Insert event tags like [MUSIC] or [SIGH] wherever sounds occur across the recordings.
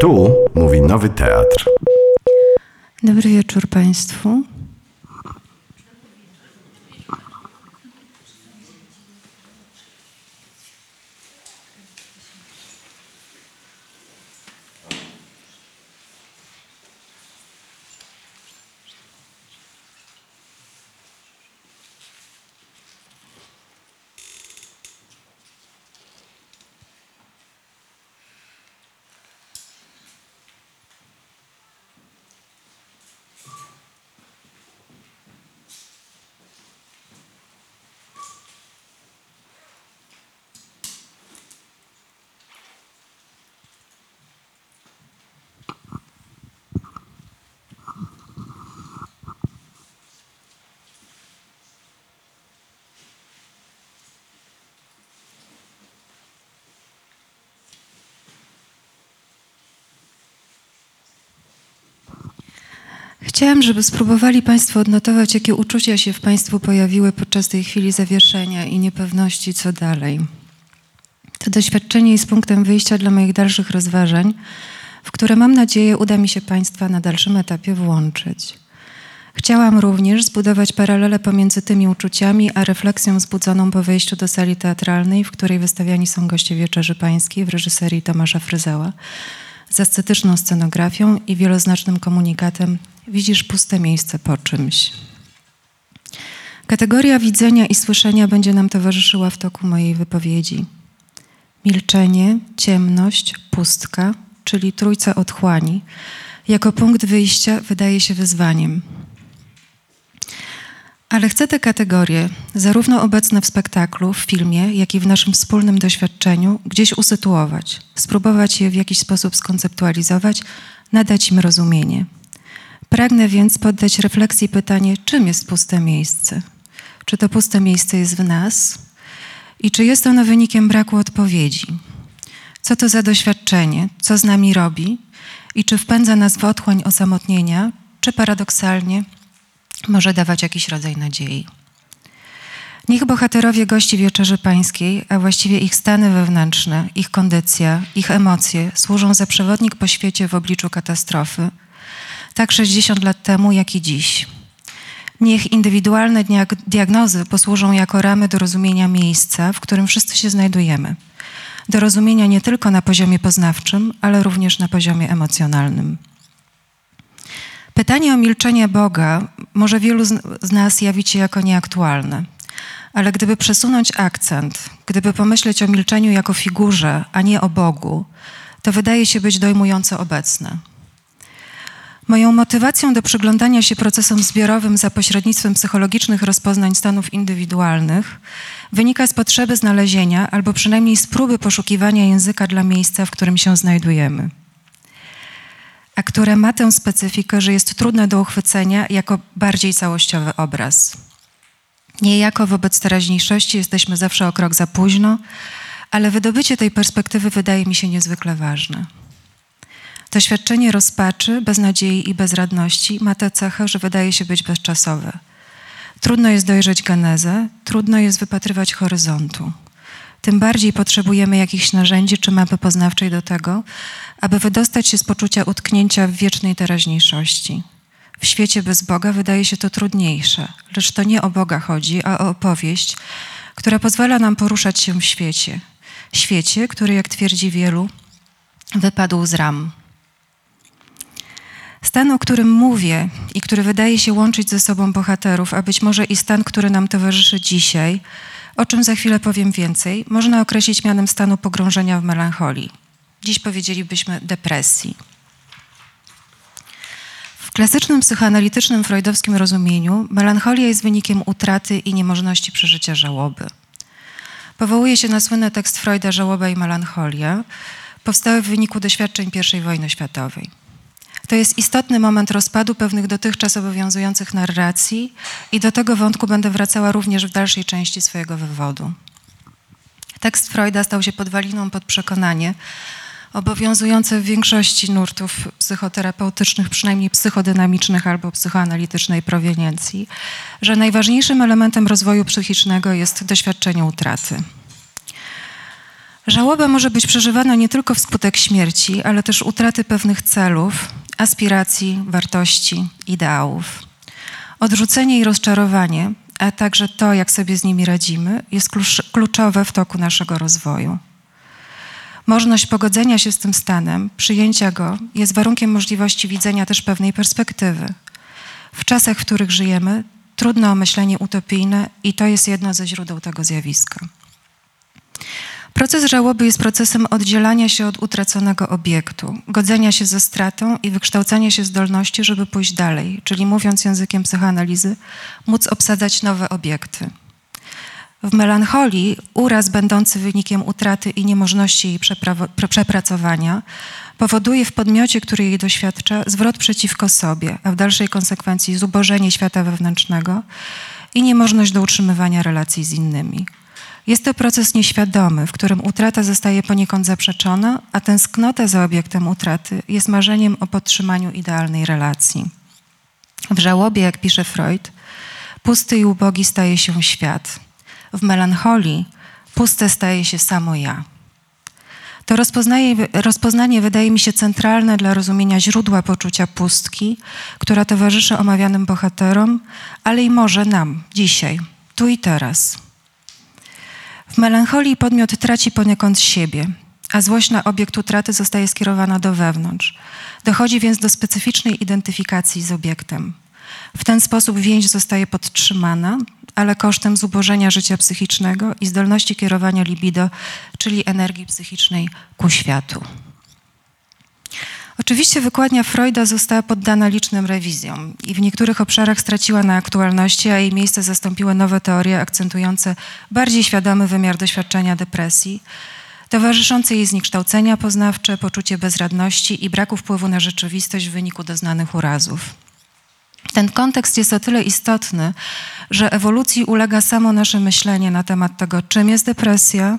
Tu mówi Nowy Teatr. Dobry wieczór Państwu. Chciałam, żeby spróbowali Państwo odnotować, jakie uczucia się w Państwu pojawiły podczas tej chwili zawieszenia i niepewności, co dalej. To doświadczenie jest punktem wyjścia dla moich dalszych rozważań, w które mam nadzieję uda mi się Państwa na dalszym etapie włączyć. Chciałam również zbudować paralele pomiędzy tymi uczuciami, a refleksją wzbudzoną po wejściu do sali teatralnej, w której wystawiani są goście Wieczerzy Pańskiej w reżyserii Tomasza Fryzała, z ascetyczną scenografią i wieloznacznym komunikatem Widzisz puste miejsce po czymś. Kategoria widzenia i słyszenia będzie nam towarzyszyła w toku mojej wypowiedzi. Milczenie, ciemność, pustka, czyli trójca otchłani, jako punkt wyjścia wydaje się wyzwaniem. Ale chcę te kategorie, zarówno obecne w spektaklu, w filmie, jak i w naszym wspólnym doświadczeniu, gdzieś usytuować, spróbować je w jakiś sposób skonceptualizować, nadać im rozumienie. Pragnę więc poddać refleksji pytanie, czym jest puste miejsce? Czy to puste miejsce jest w nas? I czy jest ono wynikiem braku odpowiedzi? Co to za doświadczenie? Co z nami robi? I czy wpędza nas w otchłań osamotnienia? Czy paradoksalnie może dawać jakiś rodzaj nadziei? Niech bohaterowie gości Wieczerzy Pańskiej, a właściwie ich stany wewnętrzne, ich kondycja, ich emocje służą za przewodnik po świecie w obliczu katastrofy, tak 60 lat temu, jak i dziś. Niech indywidualne diagnozy posłużą jako ramy do rozumienia miejsca, w którym wszyscy się znajdujemy. Do rozumienia nie tylko na poziomie poznawczym, ale również na poziomie emocjonalnym. Pytanie o milczenie Boga może wielu z nas jawić się jako nieaktualne, ale gdyby przesunąć akcent, gdyby pomyśleć o milczeniu jako figurze, a nie o Bogu, to wydaje się być dojmująco obecne. Moją motywacją do przyglądania się procesom zbiorowym za pośrednictwem psychologicznych rozpoznań stanów indywidualnych wynika z potrzeby znalezienia albo przynajmniej z próby poszukiwania języka dla miejsca, w którym się znajdujemy, a które ma tę specyfikę, że jest trudne do uchwycenia jako bardziej całościowy obraz. Niejako wobec teraźniejszości jesteśmy zawsze o krok za późno, ale wydobycie tej perspektywy wydaje mi się niezwykle ważne. Doświadczenie rozpaczy, beznadziei i bezradności ma tę cechę, że wydaje się być bezczasowe. Trudno jest dojrzeć genezę, trudno jest wypatrywać horyzontu. Tym bardziej potrzebujemy jakichś narzędzi czy mapy poznawczej do tego, aby wydostać się z poczucia utknięcia w wiecznej teraźniejszości. W świecie bez Boga wydaje się to trudniejsze, lecz to nie o Boga chodzi, a o opowieść, która pozwala nam poruszać się w świecie. Świecie, który, jak twierdzi wielu, wypadł z ram. Stan, o którym mówię i który wydaje się łączyć ze sobą bohaterów, a być może i stan, który nam towarzyszy dzisiaj, o czym za chwilę powiem więcej, można określić mianem stanu pogrążenia w melancholii. Dziś powiedzielibyśmy depresji. W klasycznym psychoanalitycznym freudowskim rozumieniu melancholia jest wynikiem utraty i niemożności przeżycia żałoby. Powołuje się na słynny tekst Freuda Żałoba i melancholia, powstały w wyniku doświadczeń I wojny światowej. To jest istotny moment rozpadu pewnych dotychczas obowiązujących narracji i do tego wątku będę wracała również w dalszej części swojego wywodu. Tekst Freuda stał się podwaliną pod przekonanie, obowiązujące w większości nurtów psychoterapeutycznych, przynajmniej psychodynamicznych albo psychoanalitycznej proweniencji, że najważniejszym elementem rozwoju psychicznego jest doświadczenie utraty. Żałoba może być przeżywana nie tylko wskutek śmierci, ale też utraty pewnych celów, aspiracji, wartości, ideałów. Odrzucenie i rozczarowanie, a także to, jak sobie z nimi radzimy, jest kluczowe w toku naszego rozwoju. Możność pogodzenia się z tym stanem, przyjęcia go, jest warunkiem możliwości widzenia też pewnej perspektywy. W czasach, w których żyjemy, trudno o myślenie utopijne i to jest jedno ze źródeł tego zjawiska. Proces żałoby jest procesem oddzielania się od utraconego obiektu, godzenia się ze stratą i wykształcania się zdolności, żeby pójść dalej, czyli mówiąc językiem psychoanalizy, móc obsadzać nowe obiekty. W melancholii uraz będący wynikiem utraty i niemożności jej przepracowania powoduje w podmiocie, który jej doświadcza, zwrot przeciwko sobie, a w dalszej konsekwencji zubożenie świata wewnętrznego i niemożność do utrzymywania relacji z innymi. Jest to proces nieświadomy, w którym utrata zostaje poniekąd zaprzeczona, a tęsknota za obiektem utraty jest marzeniem o podtrzymaniu idealnej relacji. W żałobie, jak pisze Freud, pusty i ubogi staje się świat. W melancholii puste staje się samo ja. To rozpoznanie wydaje mi się centralne dla rozumienia źródła poczucia pustki, która towarzyszy omawianym bohaterom, ale i może nam dzisiaj, tu i teraz. W melancholii podmiot traci poniekąd siebie, a złość na obiekt utraty zostaje skierowana do wewnątrz. Dochodzi więc do specyficznej identyfikacji z obiektem. W ten sposób więź zostaje podtrzymana, ale kosztem zubożenia życia psychicznego i zdolności kierowania libido, czyli energii psychicznej ku światu. Oczywiście wykładnia Freuda została poddana licznym rewizjom i w niektórych obszarach straciła na aktualności, a jej miejsce zastąpiły nowe teorie akcentujące bardziej świadomy wymiar doświadczenia depresji, towarzyszące jej zniekształcenia poznawcze, poczucie bezradności i braku wpływu na rzeczywistość w wyniku doznanych urazów. Ten kontekst jest o tyle istotny, że ewolucji ulega samo nasze myślenie na temat tego, czym jest depresja,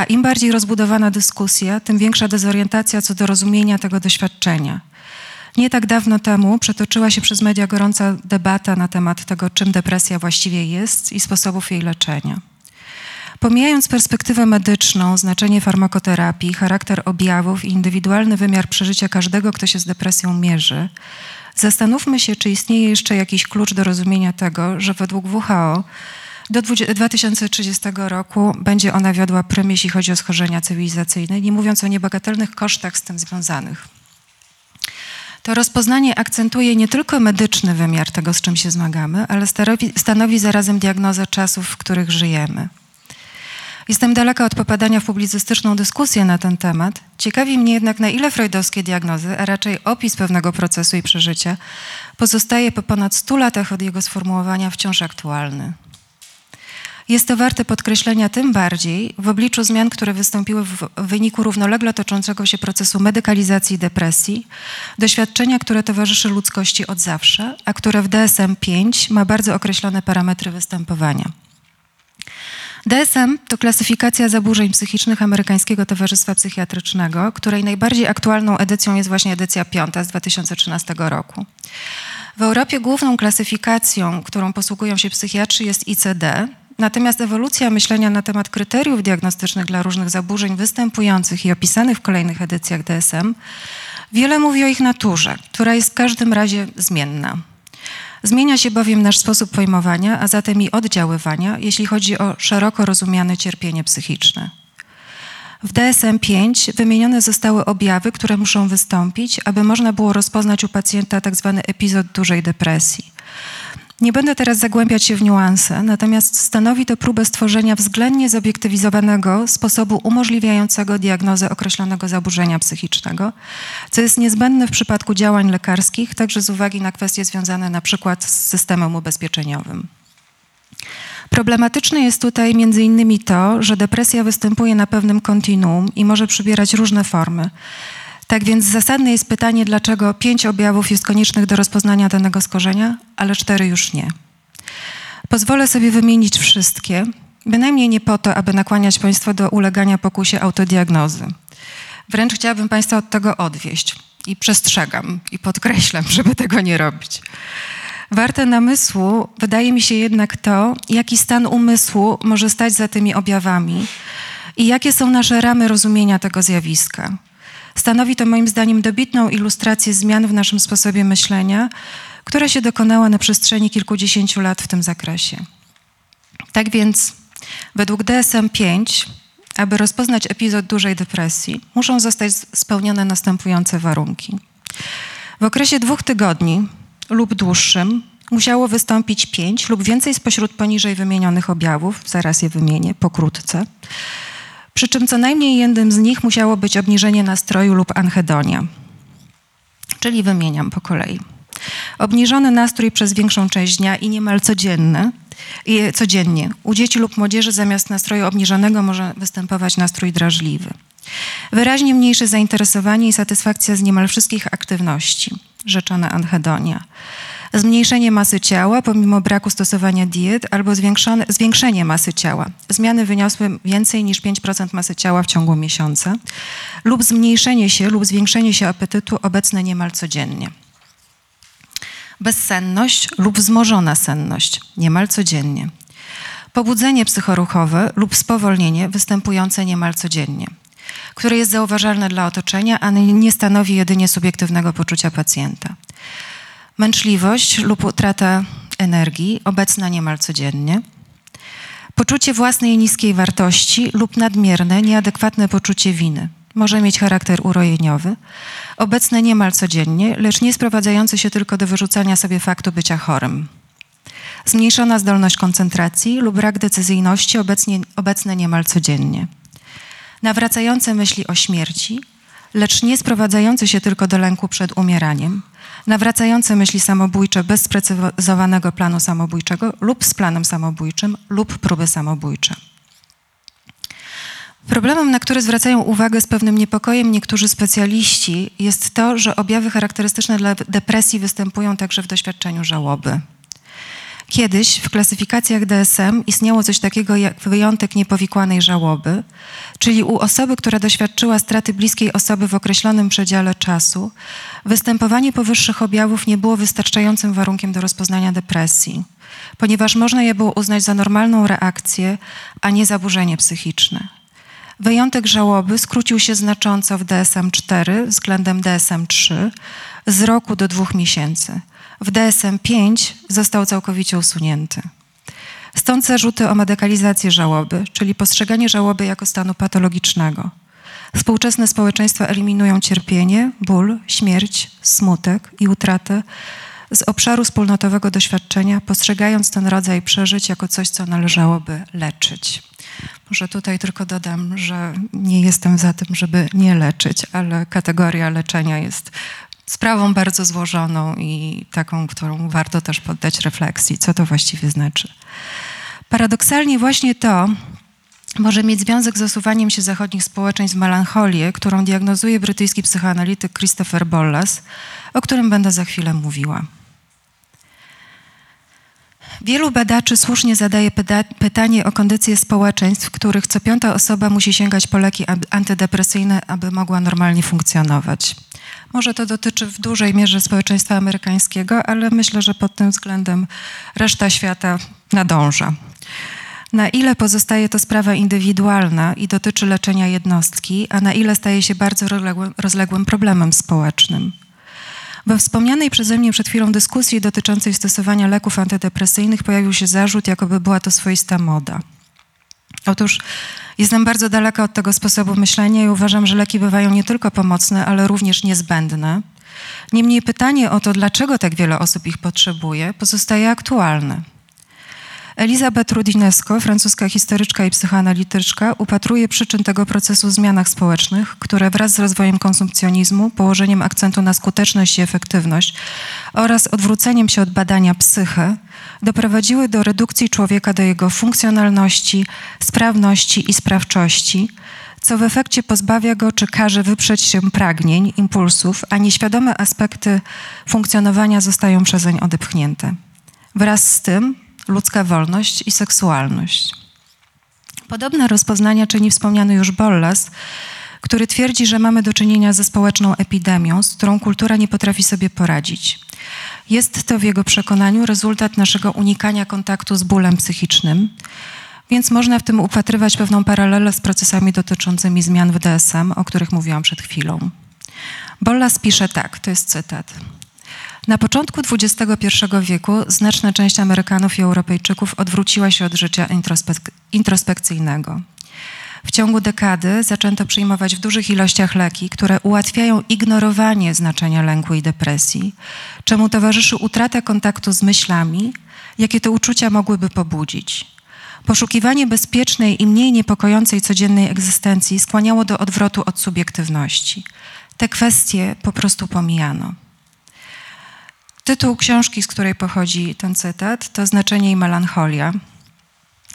a im bardziej rozbudowana dyskusja, tym większa dezorientacja co do rozumienia tego doświadczenia. Nie tak dawno temu przetoczyła się przez media gorąca debata na temat tego, czym depresja właściwie jest i sposobów jej leczenia. Pomijając perspektywę medyczną, znaczenie farmakoterapii, charakter objawów i indywidualny wymiar przeżycia każdego, kto się z depresją mierzy, zastanówmy się, czy istnieje jeszcze jakiś klucz do rozumienia tego, że według WHO do 2030 roku będzie ona wiodła prym, jeśli chodzi o schorzenia cywilizacyjne, nie mówiąc o niebagatelnych kosztach z tym związanych. To rozpoznanie akcentuje nie tylko medyczny wymiar tego, z czym się zmagamy, ale stanowi, zarazem diagnozę czasów, w których żyjemy. Jestem daleka od popadania w publicystyczną dyskusję na ten temat. Ciekawi mnie jednak, na ile freudowskie diagnozy, a raczej opis pewnego procesu i przeżycia, pozostaje po ponad 100 latach od jego sformułowania wciąż aktualny. Jest to warte podkreślenia tym bardziej w obliczu zmian, które wystąpiły w wyniku równolegle toczącego się procesu medykalizacji depresji, doświadczenia, które towarzyszy ludzkości od zawsze, a które w DSM-5 ma bardzo określone parametry występowania. DSM to klasyfikacja zaburzeń psychicznych Amerykańskiego Towarzystwa Psychiatrycznego, której najbardziej aktualną edycją jest właśnie edycja piąta z 2013 roku. W Europie główną klasyfikacją, którą posługują się psychiatrzy jest ICD, Natomiast ewolucja myślenia na temat kryteriów diagnostycznych dla różnych zaburzeń występujących i opisanych w kolejnych edycjach DSM wiele mówi o ich naturze, która jest w każdym razie zmienna. Zmienia się bowiem nasz sposób pojmowania, a zatem i oddziaływania, jeśli chodzi o szeroko rozumiane cierpienie psychiczne. W DSM-5 wymienione zostały objawy, które muszą wystąpić, aby można było rozpoznać u pacjenta tzw. Tak epizod dużej depresji. Nie będę teraz zagłębiać się w niuanse, natomiast stanowi to próbę stworzenia względnie zobiektywizowanego sposobu umożliwiającego diagnozę określonego zaburzenia psychicznego, co jest niezbędne w przypadku działań lekarskich, także z uwagi na kwestie związane przykład z systemem ubezpieczeniowym. Problematyczne jest tutaj między innymi to, że depresja występuje na pewnym kontinuum i może przybierać różne formy. Tak więc zasadne jest pytanie, dlaczego pięć objawów jest koniecznych do rozpoznania danego skorzenia, ale cztery już nie. Pozwolę sobie wymienić wszystkie, bynajmniej nie po to, aby nakłaniać Państwa do ulegania pokusie autodiagnozy. Wręcz chciałabym Państwa od tego odwieść i przestrzegam i podkreślam, [LAUGHS] żeby tego nie robić. Warte namysłu wydaje mi się jednak to, jaki stan umysłu może stać za tymi objawami I jakie są nasze ramy rozumienia tego zjawiska? Stanowi to moim zdaniem dobitną ilustrację zmian w naszym sposobie myślenia, która się dokonała na przestrzeni kilkudziesięciu lat w tym zakresie. Tak więc, według DSM-5, aby rozpoznać epizod dużej depresji, muszą zostać spełnione następujące warunki. W okresie dwóch tygodni lub dłuższym musiało wystąpić pięć lub więcej spośród poniżej wymienionych objawów, zaraz je wymienię pokrótce, przy czym co najmniej jednym z nich musiało być obniżenie nastroju lub anhedonia. Czyli wymieniam po kolei. Obniżony nastrój przez większą część dnia i niemal codzienny, codziennie. U dzieci lub młodzieży zamiast nastroju obniżonego może występować nastrój drażliwy. Wyraźnie mniejsze zainteresowanie i satysfakcja z niemal wszystkich aktywności, rzeczona anhedonia. Zmniejszenie masy ciała pomimo braku stosowania diet albo zwiększenie masy ciała. Zmiany wyniosły więcej niż 5% masy ciała w ciągu miesiąca lub zmniejszenie się lub zwiększenie się apetytu obecne niemal codziennie bezsenność lub wzmożona senność, niemal codziennie. Pobudzenie psychoruchowe lub spowolnienie występujące niemal codziennie, które jest zauważalne dla otoczenia, a nie stanowi jedynie subiektywnego poczucia pacjenta. Męczliwość lub utrata energii, obecna niemal codziennie. Poczucie własnej niskiej wartości lub nadmierne, nieadekwatne poczucie winy, może mieć charakter urojeniowy, obecne niemal codziennie, lecz nie sprowadzający się tylko do wyrzucania sobie faktu bycia chorym. Zmniejszona zdolność koncentracji lub brak decyzyjności obecnie, obecne niemal codziennie. Nawracające myśli o śmierci, lecz nie sprowadzające się tylko do lęku przed umieraniem. Nawracające myśli samobójcze bez sprecyzowanego planu samobójczego lub z planem samobójczym lub próby samobójcze. Problemem, na który zwracają uwagę z pewnym niepokojem niektórzy specjaliści, jest to, że objawy charakterystyczne dla depresji występują także w doświadczeniu żałoby. Kiedyś w klasyfikacjach DSM istniało coś takiego jak wyjątek niepowikłanej żałoby, czyli u osoby, która doświadczyła straty bliskiej osoby w określonym przedziale czasu, występowanie powyższych objawów nie było wystarczającym warunkiem do rozpoznania depresji, ponieważ można je było uznać za normalną reakcję, a nie zaburzenie psychiczne. Wyjątek żałoby skrócił się znacząco w DSM-4 względem DSM-3 z roku do dwóch miesięcy. W DSM-5 został całkowicie usunięty. Stąd zarzuty o medykalizację żałoby, czyli postrzeganie żałoby jako stanu patologicznego. Współczesne społeczeństwa eliminują cierpienie, ból, śmierć, smutek i utratę z obszaru wspólnotowego doświadczenia, postrzegając ten rodzaj przeżyć jako coś, co należałoby leczyć. Może tutaj tylko dodam, że nie jestem za tym, żeby nie leczyć, ale kategoria leczenia jest sprawą bardzo złożoną i taką, którą warto też poddać refleksji, co to właściwie znaczy. Paradoksalnie właśnie to może mieć związek z osuwaniem się zachodnich społeczeństw w melancholię, którą diagnozuje brytyjski psychoanalityk Christopher Bollas, o którym będę za chwilę mówiła. Wielu badaczy słusznie zadaje pytanie o kondycję społeczeństw, w których co piąta osoba musi sięgać po leki antydepresyjne, aby mogła normalnie funkcjonować. Może to dotyczy w dużej mierze społeczeństwa amerykańskiego, ale myślę, że pod tym względem reszta świata nadąża. Na ile pozostaje to sprawa indywidualna i dotyczy leczenia jednostki, a na ile staje się bardzo rozległym, problemem społecznym. We wspomnianej przeze mnie przed chwilą dyskusji dotyczącej stosowania leków antydepresyjnych pojawił się zarzut, jakoby była to swoista moda. Otóż jestem bardzo daleka od tego sposobu myślenia i uważam, że leki bywają nie tylko pomocne, ale również niezbędne. Niemniej pytanie o to, dlaczego tak wiele osób ich potrzebuje, pozostaje aktualne. Elizabeth Rudinesco, francuska historyczka i psychoanalityczka, upatruje przyczyn tego procesu w zmianach społecznych, które wraz z rozwojem konsumpcjonizmu, położeniem akcentu na skuteczność i efektywność oraz odwróceniem się od badania psychy, doprowadziły do redukcji człowieka do jego funkcjonalności, sprawności i sprawczości, co w efekcie pozbawia go czy każe wyprzeć się pragnień, impulsów, a nieświadome aspekty funkcjonowania zostają przezeń odepchnięte. Wraz z tym ludzka wolność i seksualność. Podobne rozpoznania czyni wspomniany już Bollas, który twierdzi, że mamy do czynienia ze społeczną epidemią, z którą kultura nie potrafi sobie poradzić. Jest to w jego przekonaniu rezultat naszego unikania kontaktu z bólem psychicznym, Więc można w tym upatrywać pewną paralelę z procesami dotyczącymi zmian w DSM, o których mówiłam przed chwilą. Bollas pisze tak, to jest cytat. Na początku XXI wieku znaczna część Amerykanów i Europejczyków odwróciła się od życia introspek introspekcyjnego. W ciągu dekady zaczęto przyjmować w dużych ilościach leki, które ułatwiają ignorowanie znaczenia lęku i depresji, czemu towarzyszy utrata kontaktu z myślami, jakie te uczucia mogłyby pobudzić. Poszukiwanie bezpiecznej i mniej niepokojącej codziennej egzystencji skłaniało do odwrotu od subiektywności. Te kwestie po prostu pomijano. Tytuł książki, z której pochodzi ten cytat, to Znaczenie i melancholia.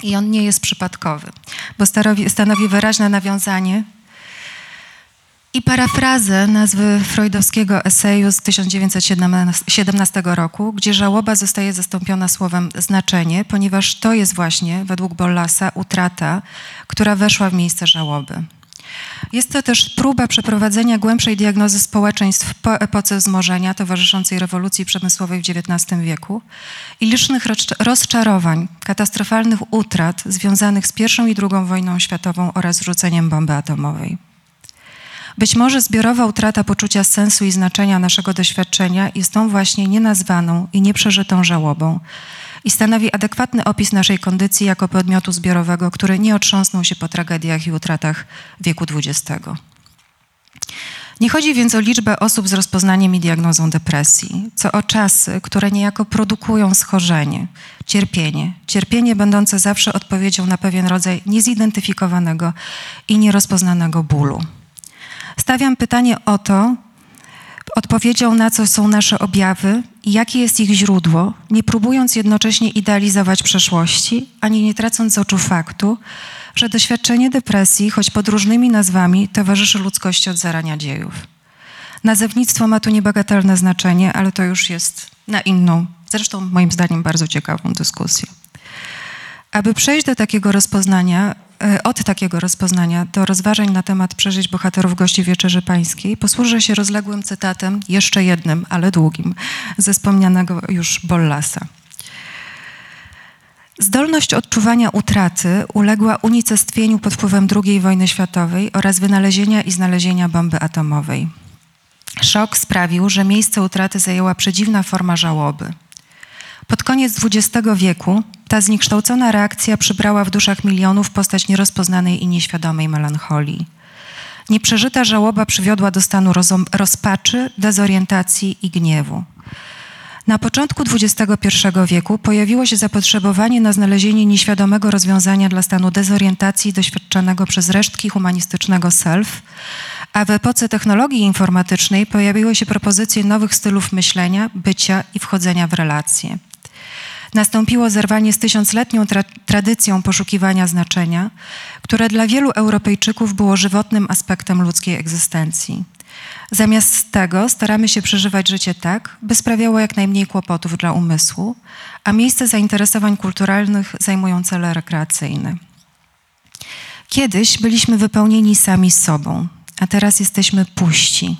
I on nie jest przypadkowy, bo stanowi, stanowi wyraźne nawiązanie i parafrazę nazwy freudowskiego eseju z 1917 roku, gdzie żałoba zostaje zastąpiona słowem znaczenie, ponieważ to jest właśnie, według Bollasa, utrata, która weszła w miejsce żałoby. Jest to też próba przeprowadzenia głębszej diagnozy społeczeństw po epoce wzmożenia towarzyszącej rewolucji przemysłowej w XIX wieku i licznych rozczarowań, katastrofalnych utrat związanych z I i II wojną światową oraz rzuceniem bomby atomowej. Być może zbiorowa utrata poczucia sensu i znaczenia naszego doświadczenia jest tą właśnie nienazwaną i nieprzeżytą żałobą i stanowi adekwatny opis naszej kondycji jako podmiotu zbiorowego, który nie otrząsnął się po tragediach i utratach wieku XX. Nie chodzi więc o liczbę osób z rozpoznaniem i diagnozą depresji, co o czasy, które niejako produkują schorzenie, cierpienie, cierpienie będące zawsze odpowiedzią na pewien rodzaj niezidentyfikowanego i nierozpoznanego bólu. Stawiam pytanie o to, odpowiedzią na co są nasze objawy i jakie jest ich źródło, nie próbując jednocześnie idealizować przeszłości, ani nie tracąc z oczu faktu, że doświadczenie depresji, choć pod różnymi nazwami, towarzyszy ludzkości od zarania dziejów. Nazewnictwo ma tu niebagatelne znaczenie, ale to już jest na inną, zresztą moim zdaniem bardzo ciekawą dyskusję. Aby przejść do takiego rozpoznania, od takiego rozpoznania do rozważań na temat przeżyć bohaterów gości Wieczerzy Pańskiej posłużę się rozległym cytatem, jeszcze jednym, ale długim, ze wspomnianego już Bollasa. Zdolność odczuwania utraty uległa unicestwieniu pod wpływem II wojny światowej oraz wynalezienia i znalezienia bomby atomowej. Szok sprawił, że miejsce utraty zajęła przedziwna forma żałoby. Pod koniec XX wieku ta zniekształcona reakcja przybrała w duszach milionów postać nierozpoznanej i nieświadomej melancholii. Nieprzeżyta żałoba przywiodła do stanu rozpaczy, dezorientacji i gniewu. Na początku XXI wieku pojawiło się zapotrzebowanie na znalezienie nieświadomego rozwiązania dla stanu dezorientacji doświadczanego przez resztki humanistycznego self, a w epoce technologii informatycznej pojawiły się propozycje nowych stylów myślenia, bycia i wchodzenia w relacje nastąpiło zerwanie z tysiącletnią tra tradycją poszukiwania znaczenia, które dla wielu Europejczyków było żywotnym aspektem ludzkiej egzystencji. Zamiast tego staramy się przeżywać życie tak, by sprawiało jak najmniej kłopotów dla umysłu, a miejsce zainteresowań kulturalnych zajmują cele rekreacyjne. Kiedyś byliśmy wypełnieni sami sobą, a teraz jesteśmy puści.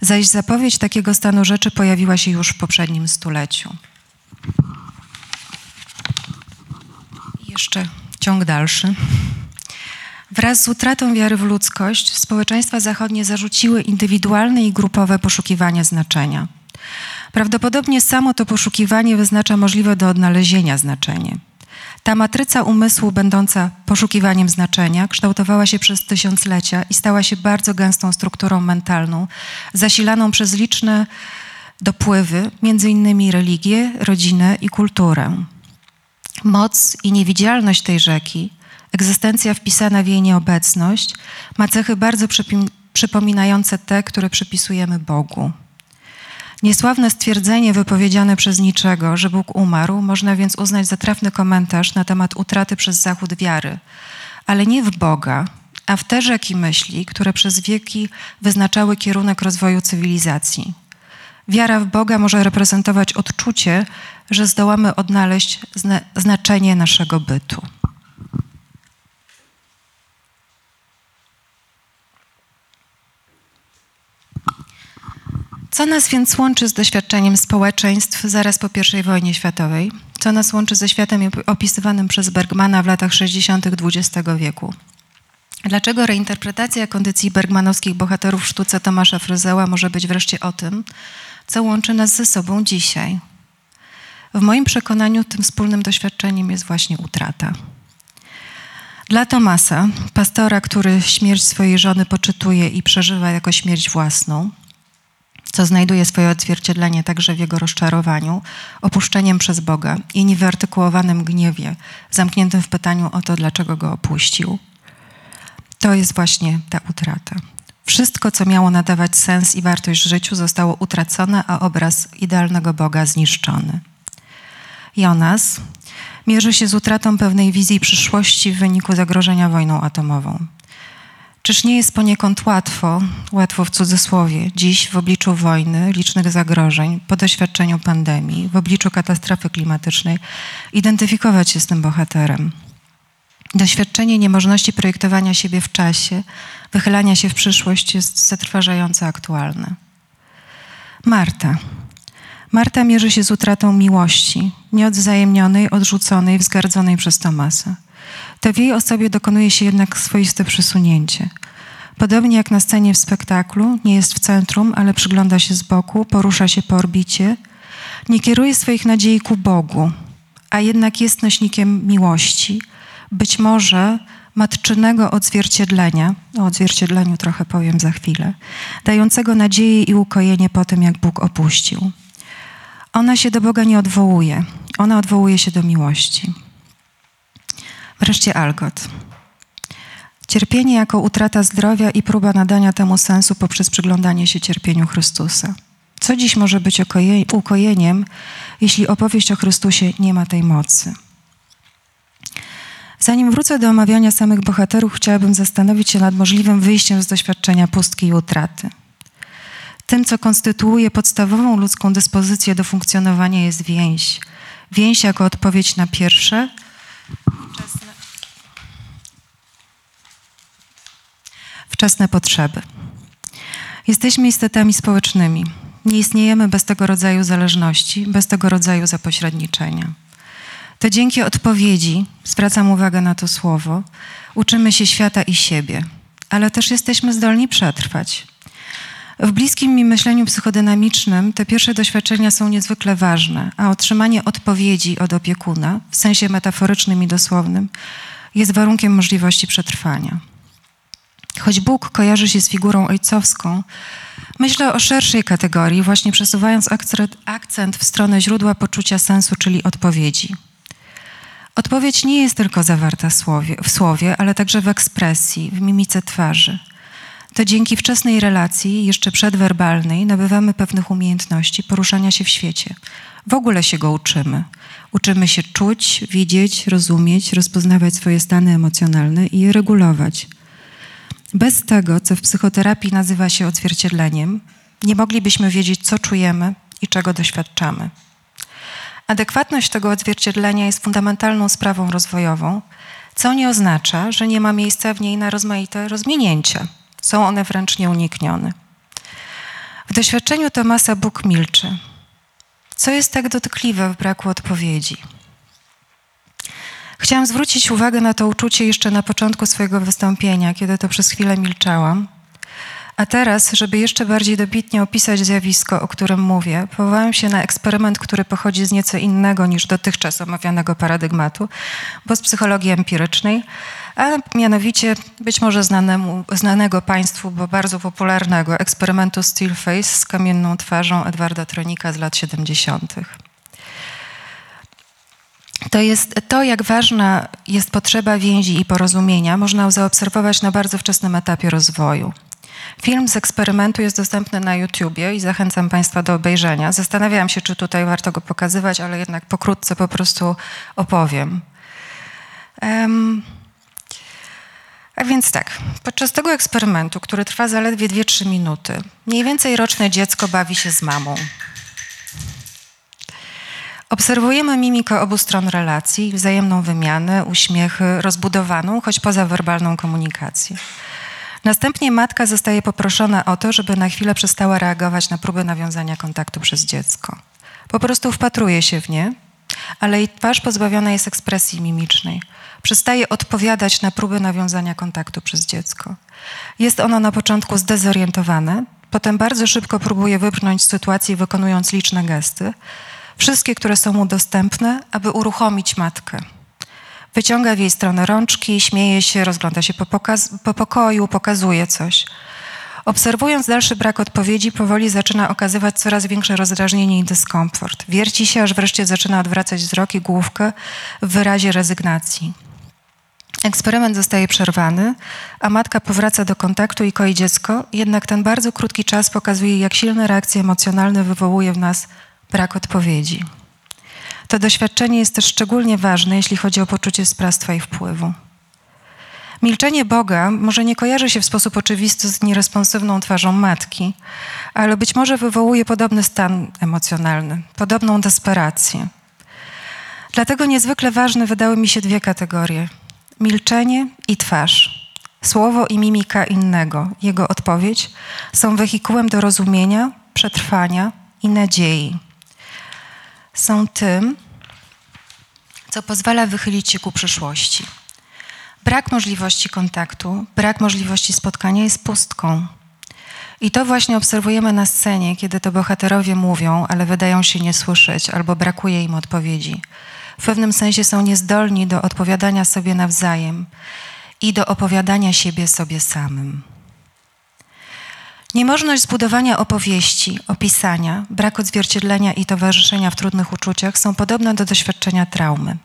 Zaś zapowiedź takiego stanu rzeczy pojawiła się już w poprzednim stuleciu. Jeszcze ciąg dalszy. Wraz z utratą wiary w ludzkość społeczeństwa zachodnie zarzuciły indywidualne i grupowe poszukiwanie znaczenia. Prawdopodobnie samo to poszukiwanie wyznacza możliwe do odnalezienia znaczenie. Ta matryca umysłu, będąca poszukiwaniem znaczenia, kształtowała się przez tysiąclecia i stała się bardzo gęstą strukturą mentalną, zasilaną przez liczne dopływy, innymi religię, rodzinę i kulturę. Moc i niewidzialność tej rzeki, egzystencja wpisana w jej nieobecność, ma cechy bardzo przypominające te, które przypisujemy Bogu. Niesławne stwierdzenie wypowiedziane przez niczego, że Bóg umarł, można więc uznać za trafny komentarz na temat utraty przez Zachód wiary, ale nie w Boga, a w te rzeki myśli, które przez wieki wyznaczały kierunek rozwoju cywilizacji. Wiara w Boga może reprezentować odczucie, że zdołamy odnaleźć zna znaczenie naszego bytu. Co nas więc łączy z doświadczeniem społeczeństw zaraz po I wojnie światowej? co nas łączy ze światem opisywanym przez Bergmana w latach 60. XX wieku. Dlaczego reinterpretacja kondycji bergmanowskich bohaterów w sztuce Tomasza Fryzeła może być wreszcie o tym, co łączy nas ze sobą dzisiaj? W moim przekonaniu tym wspólnym doświadczeniem jest właśnie utrata. Dla Tomasa, pastora, który śmierć swojej żony poczytuje i przeżywa jako śmierć własną, co znajduje swoje odzwierciedlenie także w jego rozczarowaniu, opuszczeniem przez Boga i niewyartykułowanym gniewie, zamkniętym w pytaniu o to, dlaczego go opuścił. To jest właśnie ta utrata. Wszystko, co miało nadawać sens i wartość życiu, zostało utracone, a obraz idealnego Boga zniszczony. Jonas mierzy się z utratą pewnej wizji przyszłości w wyniku zagrożenia wojną atomową. Czyż nie jest poniekąd łatwo, łatwo w cudzysłowie, dziś w obliczu wojny, licznych zagrożeń, po doświadczeniu pandemii, w obliczu katastrofy klimatycznej, identyfikować się z tym bohaterem? Doświadczenie niemożności projektowania siebie w czasie, wychylania się w przyszłość jest zatrważająco aktualne. Marta. Marta mierzy się z utratą miłości, nieodwzajemnionej, odrzuconej, wzgardzonej przez Tomasa. To w jej osobie dokonuje się jednak swoiste przesunięcie. Podobnie jak na scenie w spektaklu, nie jest w centrum, ale przygląda się z boku, porusza się po orbicie, nie kieruje swoich nadziei ku Bogu, a jednak jest nośnikiem miłości, być może matczynego odzwierciedlenia, o odzwierciedleniu trochę powiem za chwilę, dającego nadzieję i ukojenie po tym, jak Bóg opuścił. Ona się do Boga nie odwołuje, ona odwołuje się do miłości. Wreszcie Algot. Cierpienie jako utrata zdrowia i próba nadania temu sensu poprzez przyglądanie się cierpieniu Chrystusa. Co dziś może być ukojeniem, jeśli opowieść o Chrystusie nie ma tej mocy? Zanim wrócę do omawiania samych bohaterów, chciałabym zastanowić się nad możliwym wyjściem z doświadczenia pustki i utraty. Tym, co konstytuuje podstawową ludzką dyspozycję do funkcjonowania, jest więź. Więź jako odpowiedź na pierwsze, wczesne, wczesne potrzeby. Jesteśmy istotami społecznymi. Nie istniejemy bez tego rodzaju zależności, bez tego rodzaju zapośredniczenia. To dzięki odpowiedzi, zwracam uwagę na to słowo, uczymy się świata i siebie, ale też jesteśmy zdolni przetrwać. W bliskim mi myśleniu psychodynamicznym te pierwsze doświadczenia są niezwykle ważne, a otrzymanie odpowiedzi od opiekuna, w sensie metaforycznym i dosłownym, jest warunkiem możliwości przetrwania. Choć Bóg kojarzy się z figurą ojcowską, myślę o szerszej kategorii, właśnie przesuwając akcent w stronę źródła poczucia sensu, czyli odpowiedzi. Odpowiedź nie jest tylko zawarta w słowie, w słowie, ale także w ekspresji, w mimice twarzy. To dzięki wczesnej relacji, jeszcze przedwerbalnej, nabywamy pewnych umiejętności poruszania się w świecie. W ogóle się go uczymy. Uczymy się czuć, widzieć, rozumieć, rozpoznawać swoje stany emocjonalne i je regulować. Bez tego, co w psychoterapii nazywa się odzwierciedleniem, nie moglibyśmy wiedzieć, co czujemy i czego doświadczamy. Adekwatność tego odzwierciedlenia jest fundamentalną sprawą rozwojową, co nie oznacza, że nie ma miejsca w niej na rozmaite rozminięcia. Są one wręcz nieuniknione. W doświadczeniu Tomasa Bóg milczy. Co jest tak dotkliwe w braku odpowiedzi? Chciałam zwrócić uwagę na to uczucie jeszcze na początku swojego wystąpienia, kiedy to przez chwilę milczałam. A teraz, żeby jeszcze bardziej dobitnie opisać zjawisko, o którym mówię, powołałem się na eksperyment, który pochodzi z nieco innego niż dotychczas omawianego paradygmatu, bo z psychologii empirycznej, a mianowicie być może znanemu, znanego Państwu, bo bardzo popularnego eksperymentu Stillface z kamienną twarzą Edwarda Tronika z lat 70. To jest to, jak ważna jest potrzeba więzi i porozumienia, można zaobserwować na bardzo wczesnym etapie rozwoju. Film z eksperymentu jest dostępny na YouTubie i zachęcam Państwa do obejrzenia. Zastanawiałam się, czy tutaj warto go pokazywać, ale jednak pokrótce po prostu opowiem. Um, a więc tak, podczas tego eksperymentu, który trwa zaledwie 2-3 minuty, mniej więcej roczne dziecko bawi się z mamą. Obserwujemy mimikę obu stron relacji, wzajemną wymianę, uśmiechy, rozbudowaną, choć pozawerbalną komunikację. Następnie matka zostaje poproszona o to, żeby na chwilę przestała reagować na próby nawiązania kontaktu przez dziecko. Po prostu wpatruje się w nie, ale jej twarz pozbawiona jest ekspresji mimicznej. Przestaje odpowiadać na próby nawiązania kontaktu przez dziecko. Jest ono na początku zdezorientowane, potem bardzo szybko próbuje wybrnąć z sytuacji, wykonując liczne gesty, wszystkie, które są mu dostępne, aby uruchomić matkę. Wyciąga w jej stronę rączki, śmieje się, rozgląda się po, po pokoju, pokazuje coś. Obserwując dalszy brak odpowiedzi, powoli zaczyna okazywać coraz większe rozdrażnienie i dyskomfort. Wierci się, aż wreszcie zaczyna odwracać wzrok i główkę w wyrazie rezygnacji. Eksperyment zostaje przerwany, a matka powraca do kontaktu i koi dziecko, jednak ten bardzo krótki czas pokazuje, jak silne reakcje emocjonalne wywołuje w nas brak odpowiedzi. To doświadczenie jest też szczególnie ważne, jeśli chodzi o poczucie sprawstwa i wpływu. Milczenie Boga może nie kojarzy się w sposób oczywisty z nieresponsywną twarzą matki, ale być może wywołuje podobny stan emocjonalny, podobną desperację. Dlatego niezwykle ważne wydały mi się dwie kategorie: milczenie i twarz. Słowo i mimika innego, jego odpowiedź są wehikułem do rozumienia, przetrwania i nadziei. Są tym, co pozwala wychylić się ku przyszłości. Brak możliwości kontaktu, brak możliwości spotkania jest pustką. I to właśnie obserwujemy na scenie, kiedy to bohaterowie mówią, ale wydają się nie słyszeć, albo brakuje im odpowiedzi. W pewnym sensie są niezdolni do odpowiadania sobie nawzajem i do opowiadania siebie sobie samym. Niemożność zbudowania opowieści, opisania, brak odzwierciedlenia i towarzyszenia w trudnych uczuciach są podobne do doświadczenia traumy.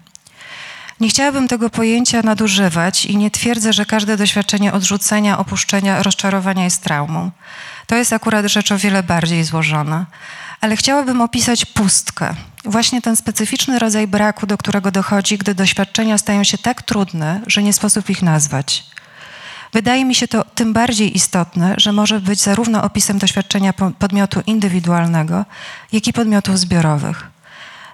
Nie chciałabym tego pojęcia nadużywać i nie twierdzę, że każde doświadczenie odrzucenia, opuszczenia, rozczarowania jest traumą. To jest akurat rzecz o wiele bardziej złożona. Ale chciałabym opisać pustkę, właśnie ten specyficzny rodzaj braku, do którego dochodzi, gdy doświadczenia stają się tak trudne, że nie sposób ich nazwać. Wydaje mi się to tym bardziej istotne, że może być zarówno opisem doświadczenia podmiotu indywidualnego, jak i podmiotów zbiorowych.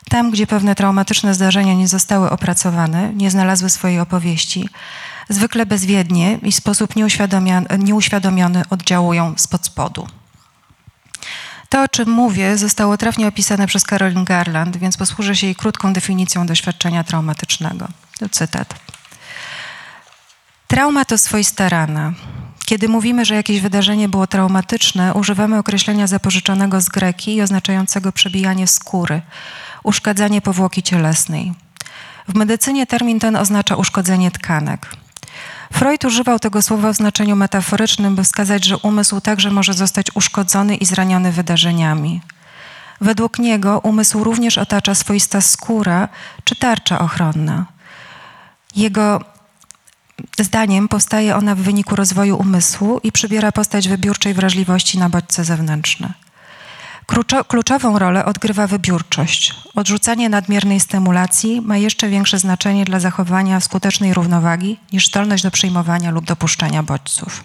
Tam, gdzie pewne traumatyczne zdarzenia nie zostały opracowane, nie znalazły swojej opowieści, zwykle bezwiednie i w sposób nieuświadomiony oddziałują spod spodu. To, o czym mówię, zostało trafnie opisane przez Carolyn Garland, więc posłużę się jej krótką definicją doświadczenia traumatycznego. To cytat. Trauma to swoista rana. Kiedy mówimy, że jakieś wydarzenie było traumatyczne, używamy określenia zapożyczonego z greki oznaczającego przebijanie skóry, uszkadzanie powłoki cielesnej. W medycynie termin ten oznacza uszkodzenie tkanek. Freud używał tego słowa w znaczeniu metaforycznym, by wskazać, że umysł także może zostać uszkodzony i zraniony wydarzeniami. Według niego umysł również otacza swoista skóra czy tarcza ochronna. Jego zdaniem powstaje ona w wyniku rozwoju umysłu i przybiera postać wybiórczej wrażliwości na bodźce zewnętrzne. Kluczową rolę odgrywa wybiórczość. Odrzucanie nadmiernej stymulacji ma jeszcze większe znaczenie dla zachowania skutecznej równowagi niż zdolność do przyjmowania lub dopuszczania bodźców.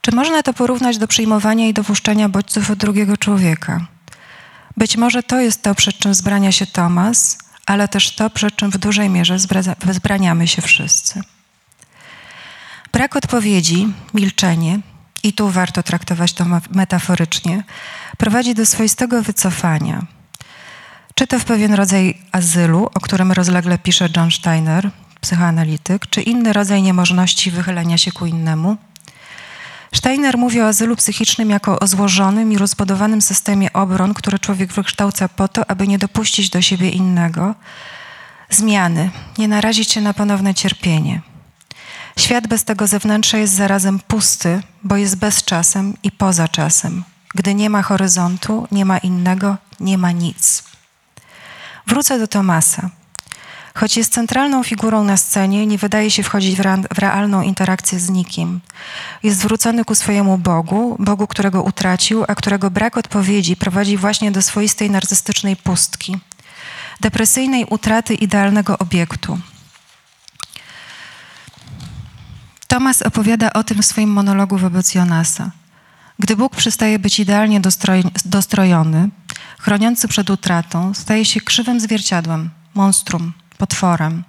Czy można to porównać do przyjmowania i dopuszczania bodźców od drugiego człowieka? Być może to jest to, przed czym zbrania się Tomas, ale też to, przed czym w dużej mierze wzbraniamy się wszyscy. Brak odpowiedzi, milczenie, i tu warto traktować to metaforycznie, prowadzi do swoistego wycofania. Czy to w pewien rodzaj azylu, o którym rozlegle pisze John Steiner, psychoanalityk, czy inny rodzaj niemożności wychylenia się ku innemu. Steiner mówi o azylu psychicznym jako o złożonym i rozbudowanym systemie obron, który człowiek wykształca po to, aby nie dopuścić do siebie innego, zmiany, nie narazić się na ponowne cierpienie. Świat bez tego zewnętrza jest zarazem pusty, bo jest bez czasem i poza czasem. Gdy nie ma horyzontu, nie ma innego, nie ma nic. Wrócę do Tomasa. Choć jest centralną figurą na scenie, nie wydaje się wchodzić w, w realną interakcję z nikim. Jest zwrócony ku swojemu Bogu, Bogu, którego utracił, a którego brak odpowiedzi prowadzi właśnie do swoistej narcystycznej pustki, depresyjnej utraty idealnego obiektu. Tomas opowiada o tym w swoim monologu wobec Jonasa. Gdy Bóg przestaje być idealnie dostrojony, chroniący przed utratą, staje się krzywym zwierciadłem, monstrum, potworem.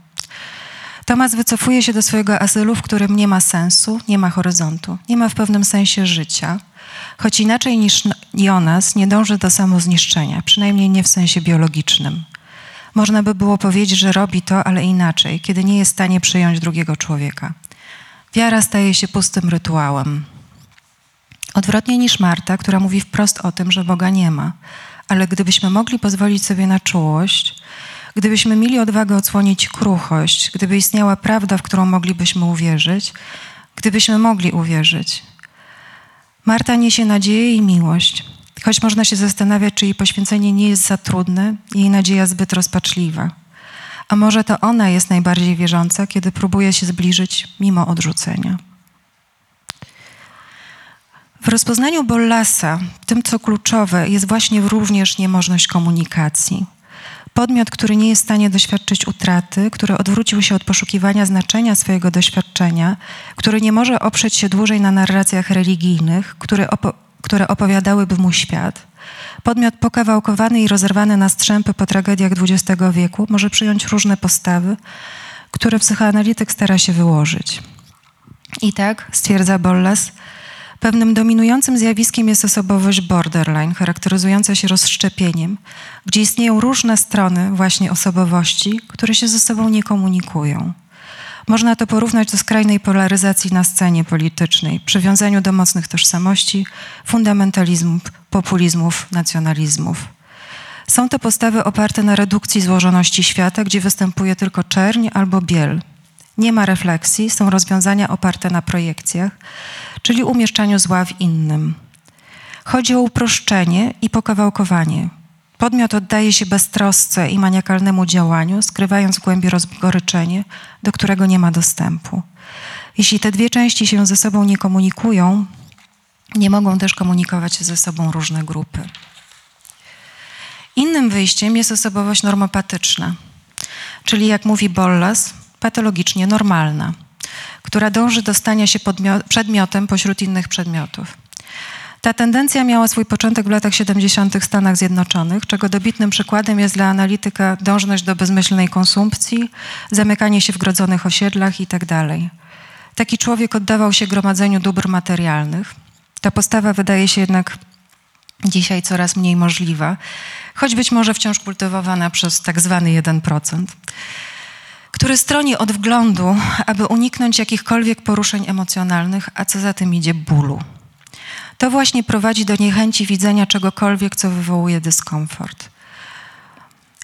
Tomas wycofuje się do swojego azylu, w którym nie ma sensu, nie ma horyzontu, nie ma w pewnym sensie życia, choć inaczej niż Jonas nie dąży do samozniszczenia, przynajmniej nie w sensie biologicznym. Można by było powiedzieć, że robi to, ale inaczej, kiedy nie jest w stanie przyjąć drugiego człowieka. Wiara staje się pustym rytuałem. Odwrotnie niż Marta, która mówi wprost o tym, że Boga nie ma. Ale gdybyśmy mogli pozwolić sobie na czułość, gdybyśmy mieli odwagę odsłonić kruchość, gdyby istniała prawda, w którą moglibyśmy uwierzyć, gdybyśmy mogli uwierzyć. Marta niesie nadzieję i miłość. Choć można się zastanawiać, czy jej poświęcenie nie jest za trudne, jej nadzieja zbyt rozpaczliwa. A może to ona jest najbardziej wierząca, kiedy próbuje się zbliżyć mimo odrzucenia. W rozpoznaniu Bollasa, tym co kluczowe, jest właśnie również niemożność komunikacji. Podmiot, który nie jest w stanie doświadczyć utraty, który odwrócił się od poszukiwania znaczenia swojego doświadczenia, który nie może oprzeć się dłużej na narracjach religijnych, które, opo- które opowiadałyby mu świat. Podmiot pokawałkowany i rozerwany na strzępy po tragediach XX wieku może przyjąć różne postawy, które psychoanalityk stara się wyłożyć. I tak, stwierdza Bollas, Pewnym dominującym zjawiskiem jest osobowość borderline, charakteryzująca się rozszczepieniem, gdzie istnieją różne strony właśnie osobowości, które się ze sobą nie komunikują. Można to porównać do skrajnej polaryzacji na scenie politycznej, przywiązaniu do mocnych tożsamości, fundamentalizmów, populizmów, nacjonalizmów. Są to postawy oparte na redukcji złożoności świata, gdzie występuje tylko czerń albo biel. Nie ma refleksji, są rozwiązania oparte na projekcjach, czyli umieszczaniu zła w innym. Chodzi o uproszczenie i pokawałkowanie. Podmiot oddaje się beztrosce i maniakalnemu działaniu, skrywając w głębi rozgoryczenie, do którego nie ma dostępu. Jeśli te dwie części się ze sobą nie komunikują, nie mogą też komunikować się ze sobą różne grupy. Innym wyjściem jest osobowość normopatyczna, czyli jak mówi Bollas, patologicznie normalna która dąży do stania się przedmiotem pośród innych przedmiotów. Ta tendencja miała swój początek w latach 70. w Stanach Zjednoczonych, czego dobitnym przykładem jest dla analityka dążność do bezmyślnej konsumpcji, zamykanie się w grodzonych osiedlach itd. Tak Taki człowiek oddawał się gromadzeniu dóbr materialnych. Ta postawa wydaje się jednak dzisiaj coraz mniej możliwa, choć być może wciąż kultywowana przez tak zwany 1% który stroni od wglądu, aby uniknąć jakichkolwiek poruszeń emocjonalnych, a co za tym idzie bólu. To właśnie prowadzi do niechęci widzenia czegokolwiek, co wywołuje dyskomfort.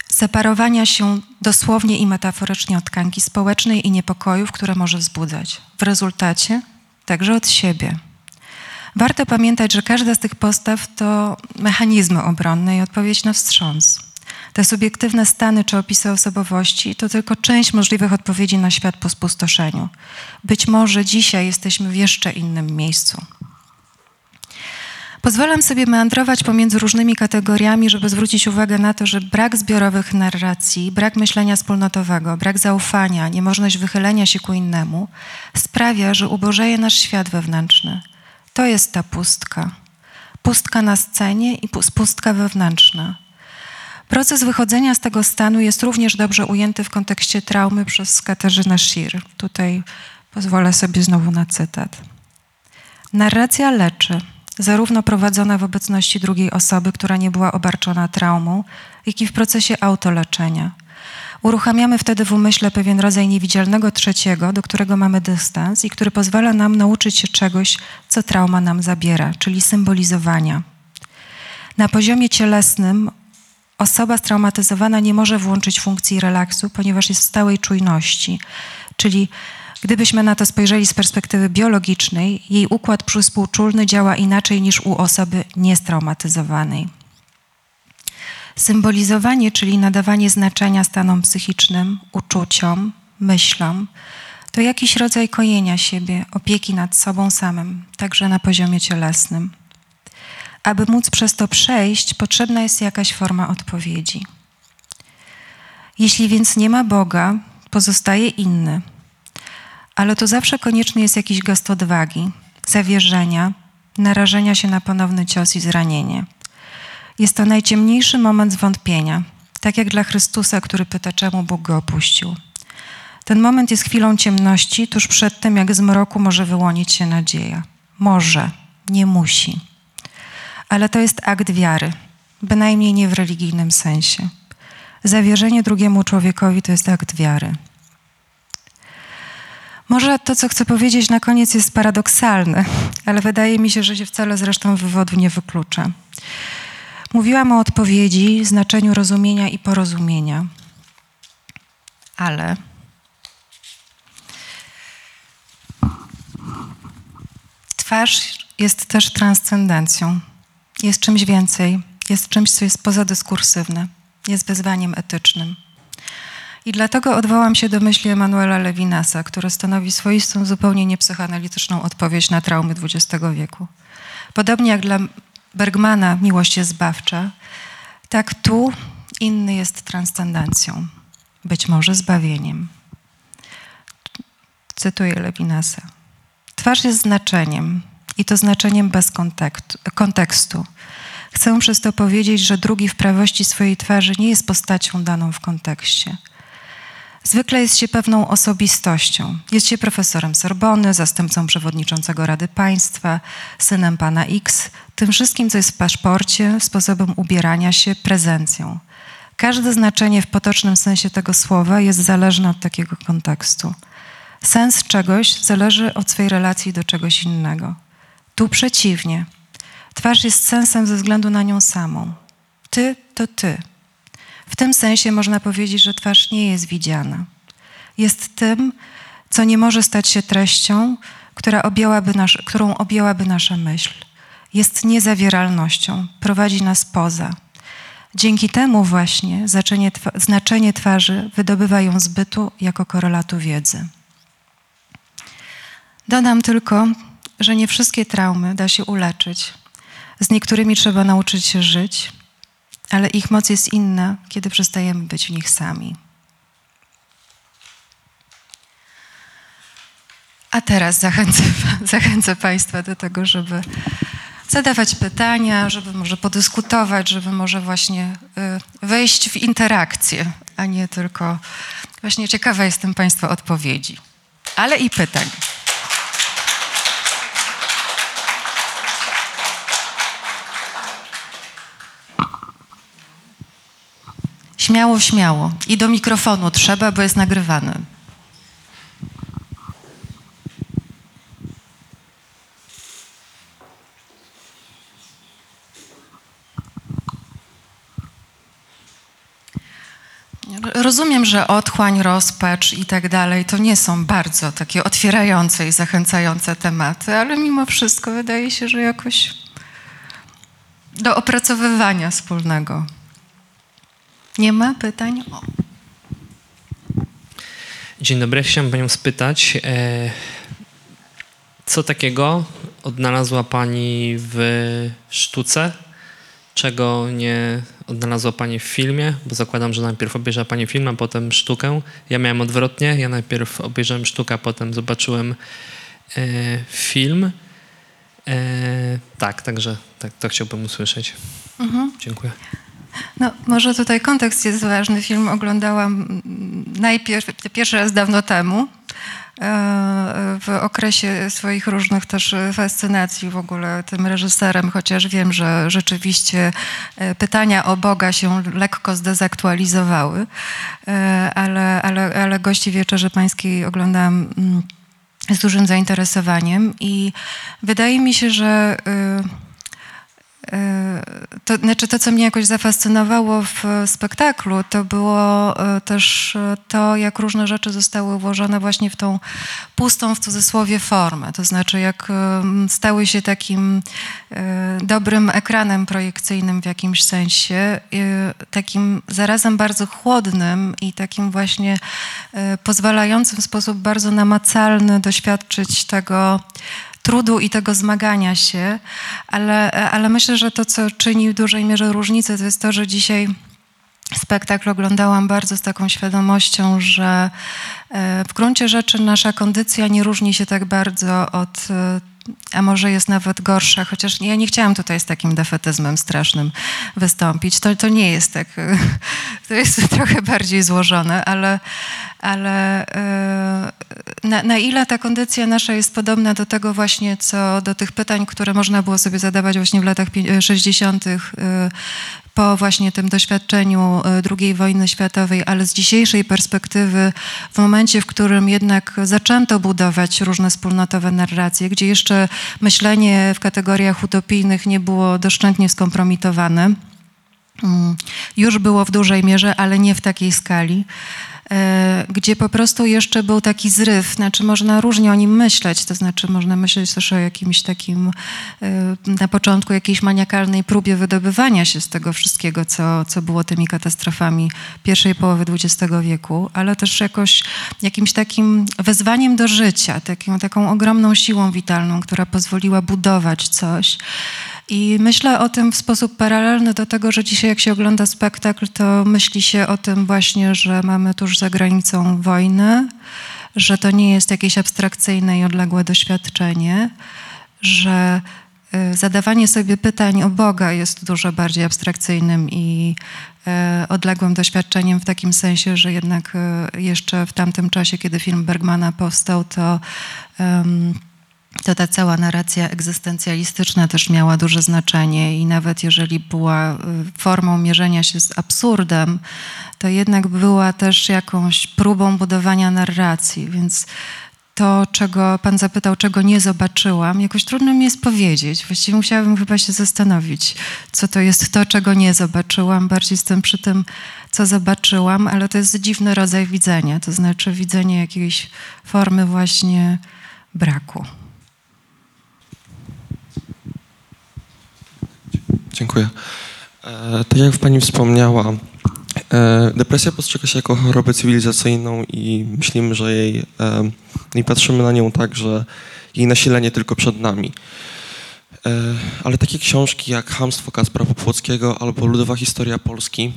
Separowania się dosłownie i metaforycznie od tkanki społecznej i niepokojów, które może wzbudzać. W rezultacie także od siebie. Warto pamiętać, że każda z tych postaw to mechanizmy obronne i odpowiedź na wstrząs. Te subiektywne stany czy opisy osobowości to tylko część możliwych odpowiedzi na świat po spustoszeniu. Być może dzisiaj jesteśmy w jeszcze innym miejscu. Pozwalam sobie meandrować pomiędzy różnymi kategoriami, żeby zwrócić uwagę na to, że brak zbiorowych narracji, brak myślenia wspólnotowego, brak zaufania, niemożność wychylenia się ku innemu sprawia, że ubożeje nasz świat wewnętrzny. To jest ta pustka. Pustka na scenie i pustka wewnętrzna. Proces wychodzenia z tego stanu jest również dobrze ujęty w kontekście traumy przez Katarzynę Shir. Tutaj pozwolę sobie znowu na cytat. Narracja leczy, zarówno prowadzona w obecności drugiej osoby, która nie była obarczona traumą, jak i w procesie autoleczenia. Uruchamiamy wtedy w umyśle pewien rodzaj niewidzialnego trzeciego, do którego mamy dystans i który pozwala nam nauczyć się czegoś, co trauma nam zabiera, czyli symbolizowania. Na poziomie cielesnym osoba straumatyzowana nie może włączyć funkcji relaksu, ponieważ jest w stałej czujności. Czyli gdybyśmy na to spojrzeli z perspektywy biologicznej, jej układ przyspółczulny działa inaczej niż u osoby niestraumatyzowanej. Symbolizowanie, czyli nadawanie znaczenia stanom psychicznym, uczuciom, myślom, to jakiś rodzaj kojenia siebie, opieki nad sobą samym, także na poziomie cielesnym. Aby móc przez to przejść, potrzebna jest jakaś forma odpowiedzi. Jeśli więc nie ma Boga, pozostaje inny. Ale to zawsze konieczny jest jakiś gest odwagi, zawierzenia, narażenia się na ponowny cios i zranienie. Jest to najciemniejszy moment zwątpienia, tak jak dla Chrystusa, który pyta, czemu Bóg go opuścił. Ten moment jest chwilą ciemności, tuż przed tym, jak z mroku może wyłonić się nadzieja. Może, nie musi. Ale to jest akt wiary, bynajmniej nie w religijnym sensie. Zawierzenie drugiemu człowiekowi to jest akt wiary. Może to, co chcę powiedzieć na koniec, jest paradoksalne, ale wydaje mi się, że się wcale zresztą wywodu nie wyklucza. Mówiłam o odpowiedzi, znaczeniu rozumienia i porozumienia, ale twarz jest też transcendencją, jest czymś więcej, jest czymś, co jest pozadyskursywne, jest wyzwaniem etycznym. I dlatego odwołam się do myśli Emanuela Levinasa, który stanowi swoistą, zupełnie niepsychoanalityczną odpowiedź na traumy XX wieku. Podobnie jak dla Bergmana miłość jest zbawcza, tak tu inny jest transcendencją, być może zbawieniem. Cytuję Levinasa. Twarz jest znaczeniem i to znaczeniem bez kontekstu. Chcę przez to powiedzieć, że drugi w prawości swojej twarzy nie jest postacią daną w kontekście – Zwykle jest się pewną osobistością. Jest się profesorem Sorbony, zastępcą przewodniczącego Rady Państwa, synem pana X, tym wszystkim, co jest w paszporcie, sposobem ubierania się, prezencją. Każde znaczenie w potocznym sensie tego słowa jest zależne od takiego kontekstu. Sens czegoś zależy od swojej relacji do czegoś innego. Tu przeciwnie. Twarz jest sensem ze względu na nią samą. Ty to ty. W tym sensie można powiedzieć, że twarz nie jest widziana. Jest tym, co nie może stać się treścią, która objęłaby nasz, którą objęłaby nasza myśl. Jest niezawieralnością, prowadzi nas poza. Dzięki temu właśnie znaczenie, znaczenie twarzy wydobywa ją z bytu jako korelatu wiedzy. Dodam tylko, że nie wszystkie traumy da się uleczyć. Z niektórymi trzeba nauczyć się żyć, ale ich moc jest inna, kiedy przestajemy być w nich sami. A teraz zachęcę, [LAUGHS] zachęcę Państwa do tego, żeby zadawać pytania, żeby może podyskutować, żeby może właśnie y, wejść w interakcję, a nie tylko. Właśnie ciekawa jestem Państwa odpowiedzi, ale i pytań. Śmiało, śmiało. I do mikrofonu trzeba, bo jest nagrywany. Rozumiem, że otchłań, rozpacz i tak dalej to nie są bardzo takie otwierające i zachęcające tematy, ale mimo wszystko wydaje się, że jakoś do opracowywania wspólnego. Nie ma pytań? O. Dzień dobry, chciałem Panią spytać, e, co takiego odnalazła Pani w sztuce, czego nie odnalazła Pani w filmie? Bo zakładam, że najpierw obejrzała Pani film, a potem sztukę. Ja miałem odwrotnie, ja najpierw obejrzałem sztukę, a potem zobaczyłem e, film. E, tak, także tak, to chciałbym usłyszeć. Mhm. Dziękuję. No, może tutaj kontekst jest ważny. Film oglądałam najpierw, pierwszy raz dawno temu, e, w okresie swoich różnych też fascynacji w ogóle tym reżyserem, chociaż wiem, że rzeczywiście e, pytania o Boga się lekko zdezaktualizowały, e, ale, ale, ale gości Wieczerzy Pańskiej oglądałam mm, z dużym zainteresowaniem i wydaje mi się, że to, znaczy to, co mnie jakoś zafascynowało w spektaklu, to było e, też e, to, jak różne rzeczy zostały włożone właśnie w tą pustą, w cudzysłowie, formę. To znaczy, jak stały się takim e, dobrym ekranem projekcyjnym w jakimś sensie, takim zarazem bardzo chłodnym i takim właśnie pozwalającym w sposób bardzo namacalny doświadczyć tego, trudu i tego zmagania się, ale, ale myślę, że to, co czyni w dużej mierze różnicę, to jest to, że dzisiaj spektakl oglądałam bardzo z taką świadomością, że e, w gruncie rzeczy nasza kondycja nie różni się tak bardzo od e, a może jest nawet gorsza, chociaż ja nie chciałam tutaj z takim defetyzmem strasznym wystąpić. To, to nie jest tak, [LAUGHS] to jest trochę bardziej złożone, ale, ale e, na, na ile ta kondycja nasza jest podobna do tego właśnie, co do tych pytań, które można było sobie zadawać właśnie w latach pię- 60. po właśnie tym doświadczeniu e, II wojny światowej, ale z dzisiejszej perspektywy, w momencie, w którym jednak zaczęto budować różne wspólnotowe narracje, gdzie jeszcze myślenie w kategoriach utopijnych nie było doszczętnie skompromitowane, mm, już było w dużej mierze, ale nie w takiej skali gdzie po prostu jeszcze był taki zryw, znaczy można różnie o nim myśleć, to znaczy można myśleć też o jakimś takim e, na początku jakiejś maniakalnej próbie wydobywania się z tego wszystkiego, co, co było tymi katastrofami pierwszej połowy XX wieku, ale też jakoś jakimś takim wezwaniem do życia, taką, taką ogromną siłą witalną, która pozwoliła budować coś. I myślę o tym w sposób paralelny do tego, że dzisiaj jak się ogląda spektakl, to myśli się o tym właśnie, że mamy tuż za granicą wojnę, że to nie jest jakieś abstrakcyjne i odległe doświadczenie, że y, zadawanie sobie pytań o Boga jest dużo bardziej abstrakcyjnym i y, odległym doświadczeniem w takim sensie, że jednak y, jeszcze w tamtym czasie, kiedy film Bergmana powstał, to em, to ta cała narracja egzystencjalistyczna też miała duże znaczenie i nawet jeżeli była y, formą mierzenia się z absurdem, to jednak była też jakąś próbą budowania narracji, więc to, czego pan zapytał, czego nie zobaczyłam, jakoś trudno mi jest powiedzieć. Właściwie musiałabym chyba się zastanowić, co to jest to, czego nie zobaczyłam. Bardziej jestem przy tym, co zobaczyłam, ale to jest dziwny rodzaj widzenia, to znaczy widzenie jakiejś formy właśnie braku. Dziękuję. E, tak jak Pani wspomniała, e, depresja postrzega się jako chorobę cywilizacyjną i myślimy, że jej, e, i patrzymy na nią tak, że jej nasilenie tylko przed nami. Ale takie książki jak Hamstwo Kaspra Popłockiego albo Ludowa Historia Polski,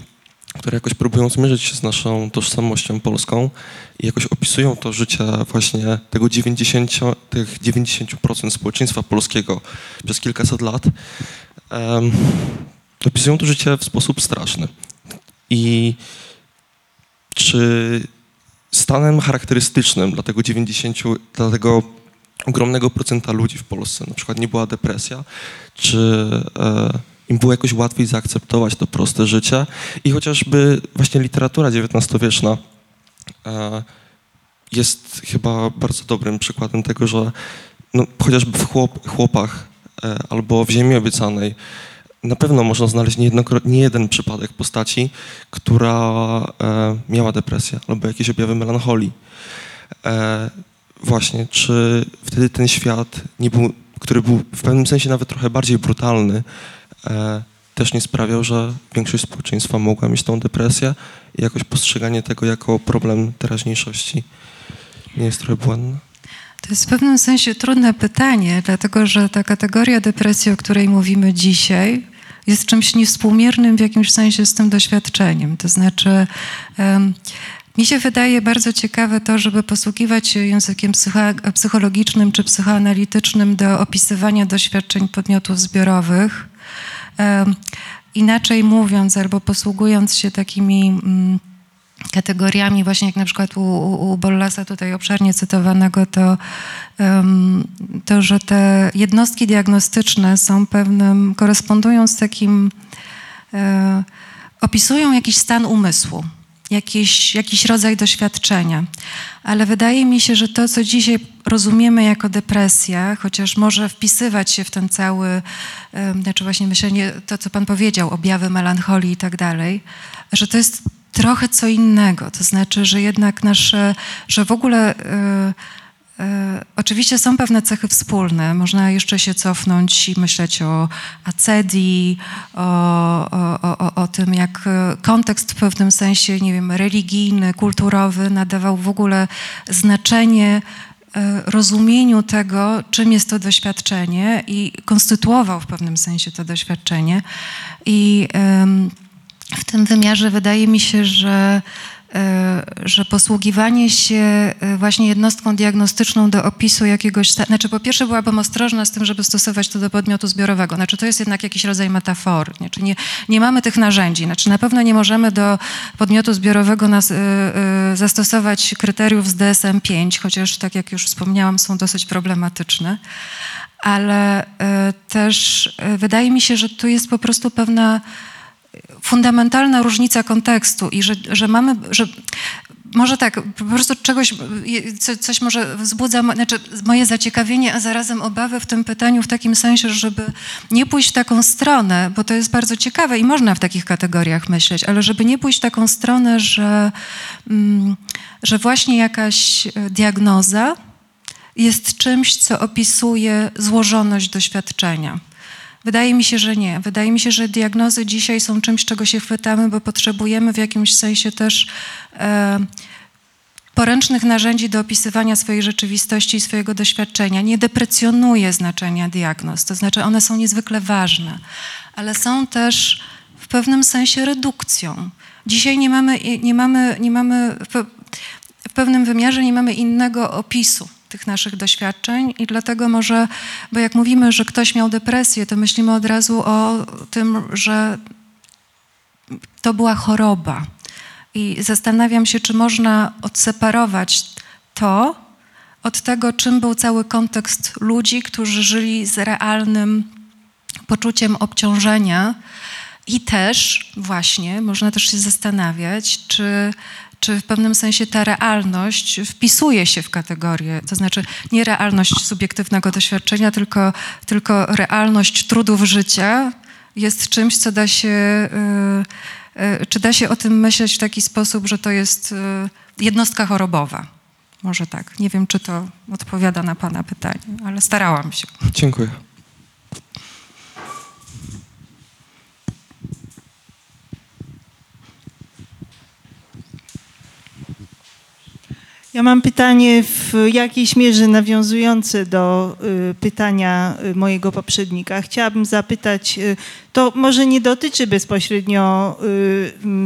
które jakoś próbują zmierzyć się z naszą tożsamością polską i jakoś opisują to życie właśnie tego 90, tych 90% społeczeństwa polskiego przez kilkaset lat, um, opisują to życie w sposób straszny. I czy stanem charakterystycznym dla tego 90, dla tego ogromnego procenta ludzi w Polsce na przykład nie była depresja, czy e, im było jakoś łatwiej zaakceptować to proste życie i chociażby właśnie literatura XIX-wieczna e, jest chyba bardzo dobrym przykładem tego, że no, chociażby w chłop, chłopach albo w Ziemi Obiecanej na pewno można znaleźć nie jeden przypadek postaci, która e, miała depresję albo jakieś objawy melancholii. E, właśnie, czy wtedy ten świat był, który był w pewnym sensie nawet trochę bardziej brutalny, e, też nie sprawiał, że większość społeczeństwa mogła mieć tą depresję i jakoś postrzeganie tego jako problem teraźniejszości nie jest trochę błędne? To jest w pewnym sensie trudne pytanie, dlatego że ta kategoria depresji, o której mówimy dzisiaj, jest czymś niewspółmiernym w jakimś sensie z tym doświadczeniem. To znaczy, um, mi się wydaje bardzo ciekawe to, żeby posługiwać się językiem psycho- psychologicznym czy psychoanalitycznym do opisywania doświadczeń podmiotów zbiorowych. Inaczej mówiąc, albo posługując się takimi. Kategoriami, właśnie jak na przykład u, u, Bollasa tutaj obszernie cytowanego, to, um, to, że te jednostki diagnostyczne są pewnym, korespondują z takim, e, opisują jakiś stan umysłu, jakiś, jakiś rodzaj doświadczenia. Ale wydaje mi się, że to, co dzisiaj rozumiemy jako depresja, chociaż może wpisywać się w ten cały, znaczy właśnie myślenie, to co pan powiedział, objawy melancholii i tak dalej, że to jest trochę co innego. To znaczy, że jednak nasze, że w ogóle y, y, oczywiście są pewne cechy wspólne. Można jeszcze się cofnąć i myśleć o acedii, o, o, o, o tym, jak kontekst w pewnym sensie, nie wiem, religijny, kulturowy nadawał w ogóle znaczenie rozumieniu tego, czym jest to doświadczenie i konstytuował w pewnym sensie to doświadczenie. I w tym wymiarze wydaje mi się, że e, że posługiwanie się e, właśnie jednostką diagnostyczną do opisu jakiegoś, znaczy po pierwsze byłabym ostrożna z tym, żeby stosować to do podmiotu zbiorowego, znaczy to jest jednak jakiś rodzaj metafory, znaczy nie, nie mamy tych narzędzi, znaczy na pewno nie możemy do podmiotu zbiorowego nas, e, zastosować kryteriów z DSM-5, chociaż tak jak już wspomniałam są dosyć problematyczne, ale też wydaje mi się, że tu jest po prostu pewna fundamentalna różnica kontekstu i że, że mamy, że może tak, po prostu czegoś, co, coś może wzbudza znaczy moje zaciekawienie, a zarazem obawę w tym pytaniu w takim sensie, żeby nie pójść w taką stronę, bo to jest bardzo ciekawe i można w takich kategoriach myśleć, ale żeby nie pójść w taką stronę, że, mm, że właśnie jakaś e, diagnoza jest czymś, co opisuje złożoność doświadczenia. Wydaje mi się, że nie. Wydaje mi się, że diagnozy dzisiaj są czymś, czego się chwytamy, bo potrzebujemy w jakimś sensie też e, poręcznych narzędzi do opisywania swojej rzeczywistości i swojego doświadczenia. Nie deprecjonuję znaczenia diagnoz, to znaczy one są niezwykle ważne, ale są też w pewnym sensie redukcją. Dzisiaj nie mamy, nie mamy, nie mamy w pewnym wymiarze nie mamy innego opisu tych naszych doświadczeń i dlatego może, bo jak mówimy, że ktoś miał depresję, to myślimy od razu o tym, że to była choroba. I zastanawiam się, czy można odseparować to od tego, czym był cały kontekst ludzi, którzy żyli z realnym poczuciem obciążenia i też właśnie można też się zastanawiać, czy, czy w pewnym sensie ta realność wpisuje się w kategorię, to znaczy nie realność subiektywnego doświadczenia, tylko, tylko realność trudów życia jest czymś, co da się, y, y, czy da się o tym myśleć w taki sposób, że to jest y, jednostka chorobowa. Może tak. Nie wiem, czy to odpowiada na Pana pytanie, ale starałam się. Dziękuję. Ja mam pytanie w jakiejś mierze nawiązujące do y, pytania y, mojego poprzednika. Chciałabym zapytać, y, to może nie dotyczy bezpośrednio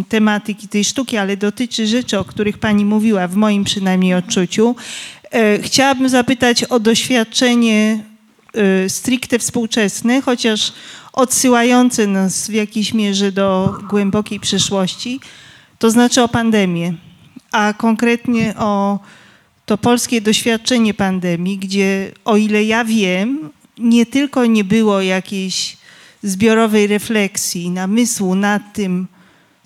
tematyki tej sztuki, ale dotyczy rzeczy, o których Pani mówiła, w moim przynajmniej odczuciu. E, Chciałabym zapytać o doświadczenie stricte współczesne, chociaż odsyłające nas w jakiejś mierze do głębokiej przeszłości, to znaczy o pandemię a konkretnie o to polskie doświadczenie pandemii, gdzie o ile ja wiem, nie tylko nie było jakiejś zbiorowej refleksji, namysłu nad tym,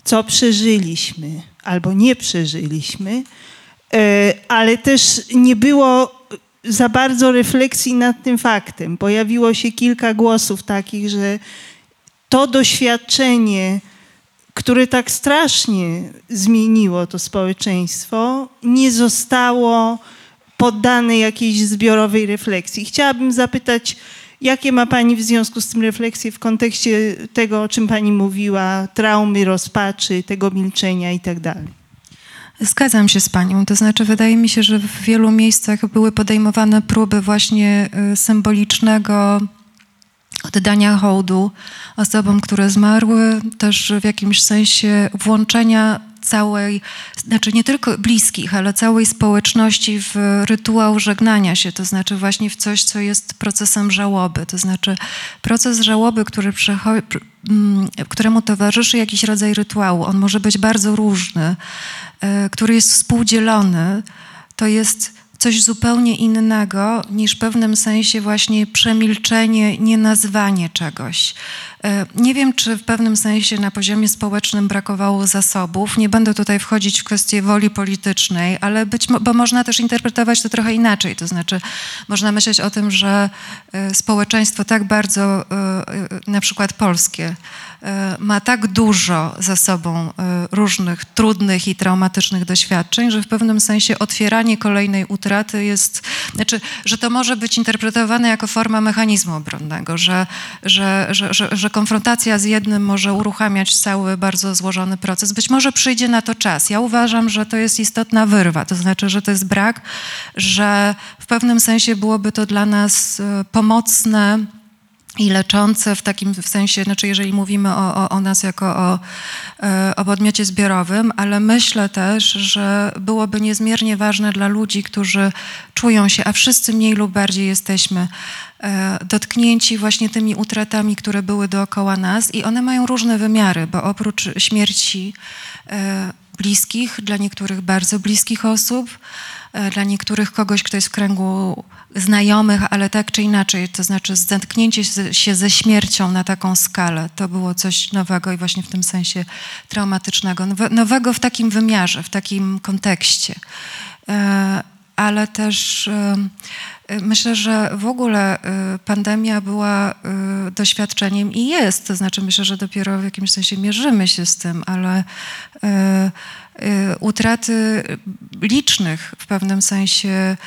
co przeżyliśmy albo nie przeżyliśmy, e, ale też nie było za bardzo refleksji nad tym faktem. Pojawiło się kilka głosów takich, że to doświadczenie, które tak strasznie zmieniło to społeczeństwo, nie zostało poddane jakiejś zbiorowej refleksji. Chciałabym zapytać, jakie ma Pani w związku z tym refleksje w kontekście tego, o czym Pani mówiła, traumy, rozpaczy, tego milczenia i tak. Zgadzam się z Panią. To znaczy, wydaje mi się, że w wielu miejscach były podejmowane próby właśnie y, symbolicznego oddania hołdu osobom, które zmarły, też w jakimś sensie włączenia całej, znaczy nie tylko bliskich, ale całej społeczności w rytuał żegnania się, to znaczy właśnie w coś, co jest procesem żałoby, to znaczy proces żałoby, który mm, któremu towarzyszy jakiś rodzaj rytuału. On może być bardzo różny, e, który jest współdzielony, to jest coś zupełnie innego niż w pewnym sensie właśnie przemilczenie, nienazwanie czegoś. E, Nie wiem, czy w pewnym sensie na poziomie społecznym brakowało zasobów. Nie będę tutaj wchodzić w kwestię woli politycznej, ale być, bo można też interpretować to trochę inaczej. To znaczy, można myśleć o tym, że e, społeczeństwo tak bardzo, e, na przykład polskie, ma tak dużo za sobą różnych trudnych i traumatycznych doświadczeń, że w pewnym sensie otwieranie kolejnej utraty jest, znaczy, że to może być interpretowane jako forma mechanizmu obronnego, że, że, że, że konfrontacja z jednym może uruchamiać cały bardzo złożony proces. Być może przyjdzie na to czas. Ja uważam, że to jest istotna wyrwa, to znaczy, że to jest brak, że w pewnym sensie byłoby to dla nas e, pomocne i leczące w takim sensie, znaczy jeżeli mówimy o, o, o nas jako o, e, o podmiocie zbiorowym, ale myślę też, że byłoby niezmiernie ważne dla ludzi, którzy czują się, a wszyscy mniej lub bardziej jesteśmy dotknięci właśnie tymi utratami, które były dookoła nas i one mają różne wymiary, bo oprócz śmierci e, bliskich, dla niektórych bardzo bliskich osób, e, dla niektórych kogoś, kto jest w kręgu znajomych, ale tak czy inaczej, to znaczy zetknięcie się- ze śmiercią na taką skalę, to było coś nowego i właśnie w tym sensie traumatycznego. Nowe- Nowego w takim wymiarze, w takim kontekście. E, Ale też e, e, myślę, że w ogóle e, pandemia była e, doświadczeniem i jest, to znaczy myślę, że dopiero w jakimś sensie mierzymy się z tym, ale e, utraty licznych w pewnym sensie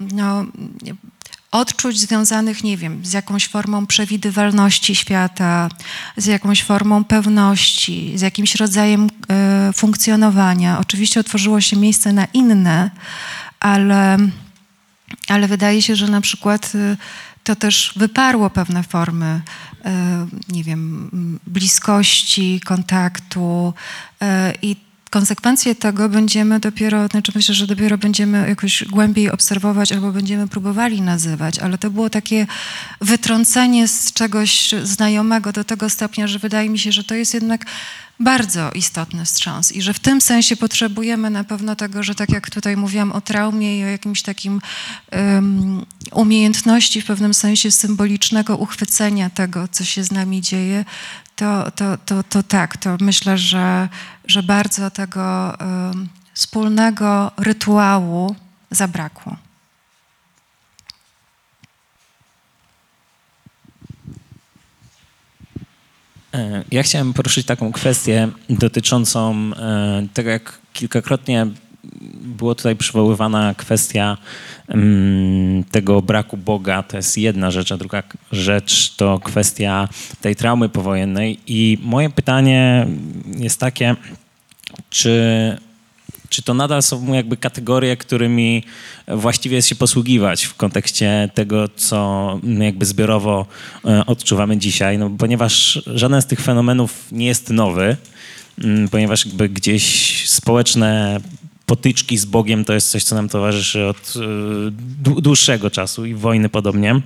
no, odczuć związanych, nie wiem, z jakąś formą przewidywalności świata, z jakąś formą pewności, z jakimś rodzajem funkcjonowania. Oczywiście otworzyło się miejsce na inne, ale, ale wydaje się, że na przykład y, to też wyparło pewne formy, e, nie wiem, bliskości, kontaktu e, i konsekwencje tego będziemy dopiero, znaczy myślę, że dopiero będziemy jakoś głębiej obserwować albo będziemy próbowali nazywać, ale to było takie wytrącenie z czegoś znajomego do tego stopnia, że wydaje mi się, że to jest jednak bardzo istotny wstrząs i że w tym sensie potrzebujemy na pewno tego, że tak jak tutaj mówiłam o traumie i o jakimś takim um, umiejętności w pewnym sensie symbolicznego uchwycenia tego, co się z nami dzieje, to, to, to, to tak, to myślę, że, że bardzo tego um, wspólnego rytuału zabrakło. Ja chciałem poruszyć taką kwestię dotyczącą e, tego, jak kilkakrotnie było tutaj przywoływana kwestia mm, tego braku Boga. To jest jedna rzecz, a druga rzecz to kwestia tej traumy powojennej. I moje pytanie jest takie, czy czy to nadal są jakby kategorie, którymi właściwie jest się posługiwać w kontekście tego, co jakby zbiorowo e, odczuwamy dzisiaj, no, ponieważ żaden z tych fenomenów nie jest nowy, mm, ponieważ jakby gdzieś społeczne potyczki z Bogiem to jest coś, co nam towarzyszy od e, dłu- dłuższego czasu i wojny podobnie.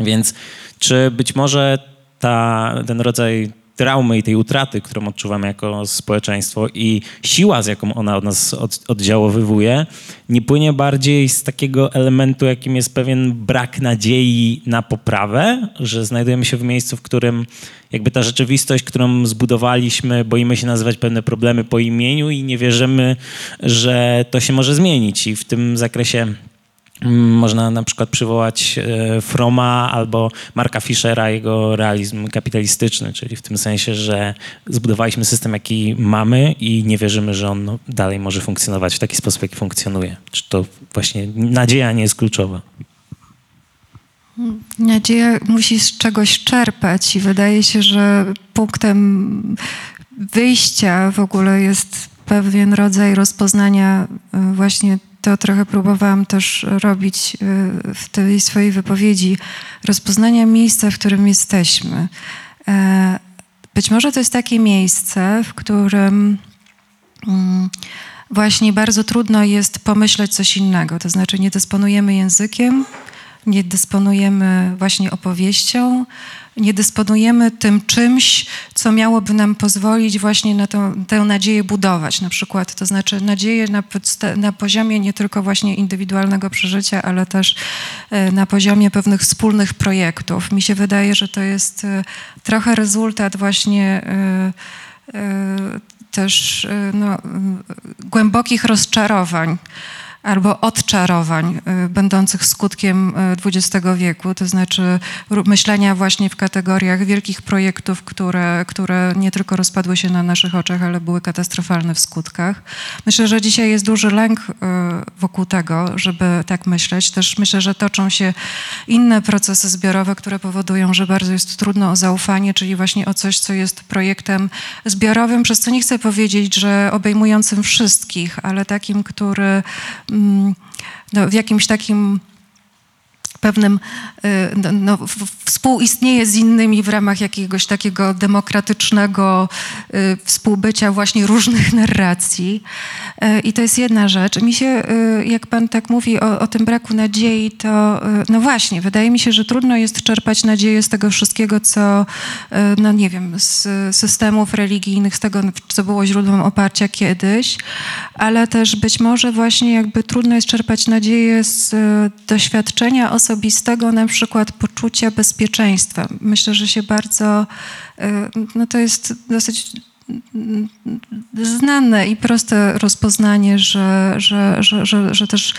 Więc czy być może ta, ten rodzaj traumy i tej utraty, którą odczuwamy jako społeczeństwo i siła, z jaką ona od nas od, oddziałowywuje, nie płynie bardziej z takiego elementu, jakim jest pewien brak nadziei na poprawę, że znajdujemy się w miejscu, w którym jakby ta rzeczywistość, którą zbudowaliśmy, boimy się nazywać pewne problemy po imieniu i nie wierzymy, że to się może zmienić. I w tym zakresie Można na przykład przywołać e, Froma albo Marka Fischera, jego realizm kapitalistyczny, czyli w tym sensie, że zbudowaliśmy system, jaki mamy i nie wierzymy, że on no, dalej może funkcjonować w taki sposób, jaki funkcjonuje. Czy to właśnie nadzieja nie jest kluczowa? Nadzieja musi z czegoś czerpać i wydaje się, że punktem wyjścia w ogóle jest pewien rodzaj rozpoznania y, właśnie to trochę próbowałam też robić y, w tej swojej wypowiedzi, rozpoznania miejsca, w którym jesteśmy. E, Być może to jest takie miejsce, w którym mm, właśnie bardzo trudno jest pomyśleć coś innego. To znaczy nie dysponujemy językiem, nie dysponujemy właśnie opowieścią, nie dysponujemy tym czymś, co miałoby nam pozwolić właśnie na tą, tę nadzieję budować. Na przykład, to znaczy nadzieję na, na poziomie nie tylko właśnie indywidualnego przeżycia, ale też e, na poziomie pewnych wspólnych projektów. Mi się wydaje, że to jest e, trochę rezultat właśnie e, też no, głębokich rozczarowań albo odczarowań y, będących skutkiem y, XX wieku, to znaczy myślenia właśnie w kategoriach wielkich projektów, które, które nie tylko rozpadły się na naszych oczach, ale były katastrofalne w skutkach. Myślę, że dzisiaj jest duży lęk y, wokół tego, żeby tak myśleć. Też myślę, że toczą się inne procesy zbiorowe, które powodują, że bardzo jest trudno o zaufanie, czyli właśnie o coś, co jest projektem zbiorowym, przez co nie chcę powiedzieć, że obejmującym wszystkich, ale takim, który no, w jakimś takim pewnym, y, no, no, współistnieje z innymi w ramach jakiegoś takiego demokratycznego y, współbycia właśnie różnych [LAUGHS] narracji. Y, I to jest jedna rzecz. Mi się, jak pan tak mówi o, o tym braku nadziei, to no właśnie, wydaje mi się, że trudno jest czerpać nadzieję z tego wszystkiego, co, no nie wiem, z systemów religijnych, z tego, co było źródłem oparcia kiedyś, ale też być może właśnie jakby trudno jest czerpać nadzieję z doświadczenia osobistego, na przykład poczucia bezpieczeństwa. Myślę, że się bardzo, y, no to jest dosyć mm, znane i proste rozpoznanie, że, że, że, że, że też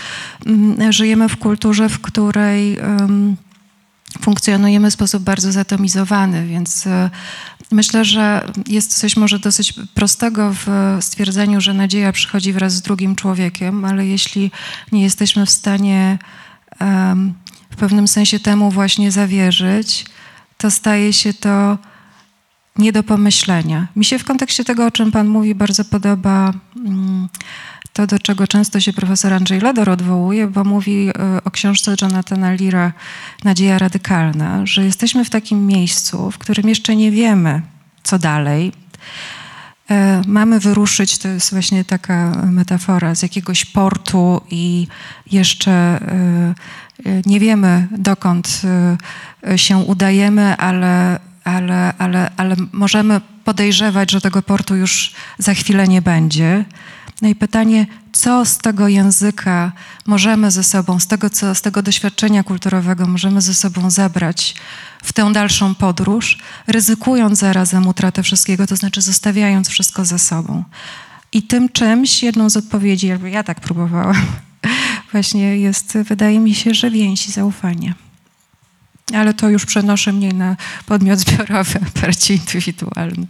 mm, żyjemy w kulturze, w której em, funkcjonujemy w sposób bardzo zatomizowany, więc e, myślę, że jest coś może dosyć prostego w stwierdzeniu, że nadzieja przychodzi wraz z drugim człowiekiem, ale jeśli nie jesteśmy w stanie em, w pewnym sensie temu właśnie zawierzyć, to staje się to nie do pomyślenia. Mi się w kontekście tego, o czym Pan mówi, bardzo podoba mm, to, do czego często się profesor Andrzej Ledor odwołuje, bo mówi y, o książce Jonathana Leara Nadzieja radykalna, że jesteśmy w takim miejscu, w którym jeszcze nie wiemy, co dalej. E, Mamy wyruszyć, to jest właśnie taka metafora, z jakiegoś portu i jeszcze e, e, nie wiemy, dokąd się udajemy, ale, ale, ale, ale możemy podejrzewać, że tego portu już za chwilę nie będzie. No i pytanie, co z tego języka możemy ze sobą, z tego, co, z tego doświadczenia kulturowego możemy ze sobą zabrać w tę dalszą podróż, ryzykując zarazem utratę wszystkiego, to znaczy zostawiając wszystko za sobą. I tym czymś, jedną z odpowiedzi, jakby ja tak próbowałam, [LAUGHS] właśnie jest, wydaje mi się, że więź i zaufanie. Ale to już przenoszę mniej na podmiot zbiorowy, [LAUGHS] bardziej indywidualny.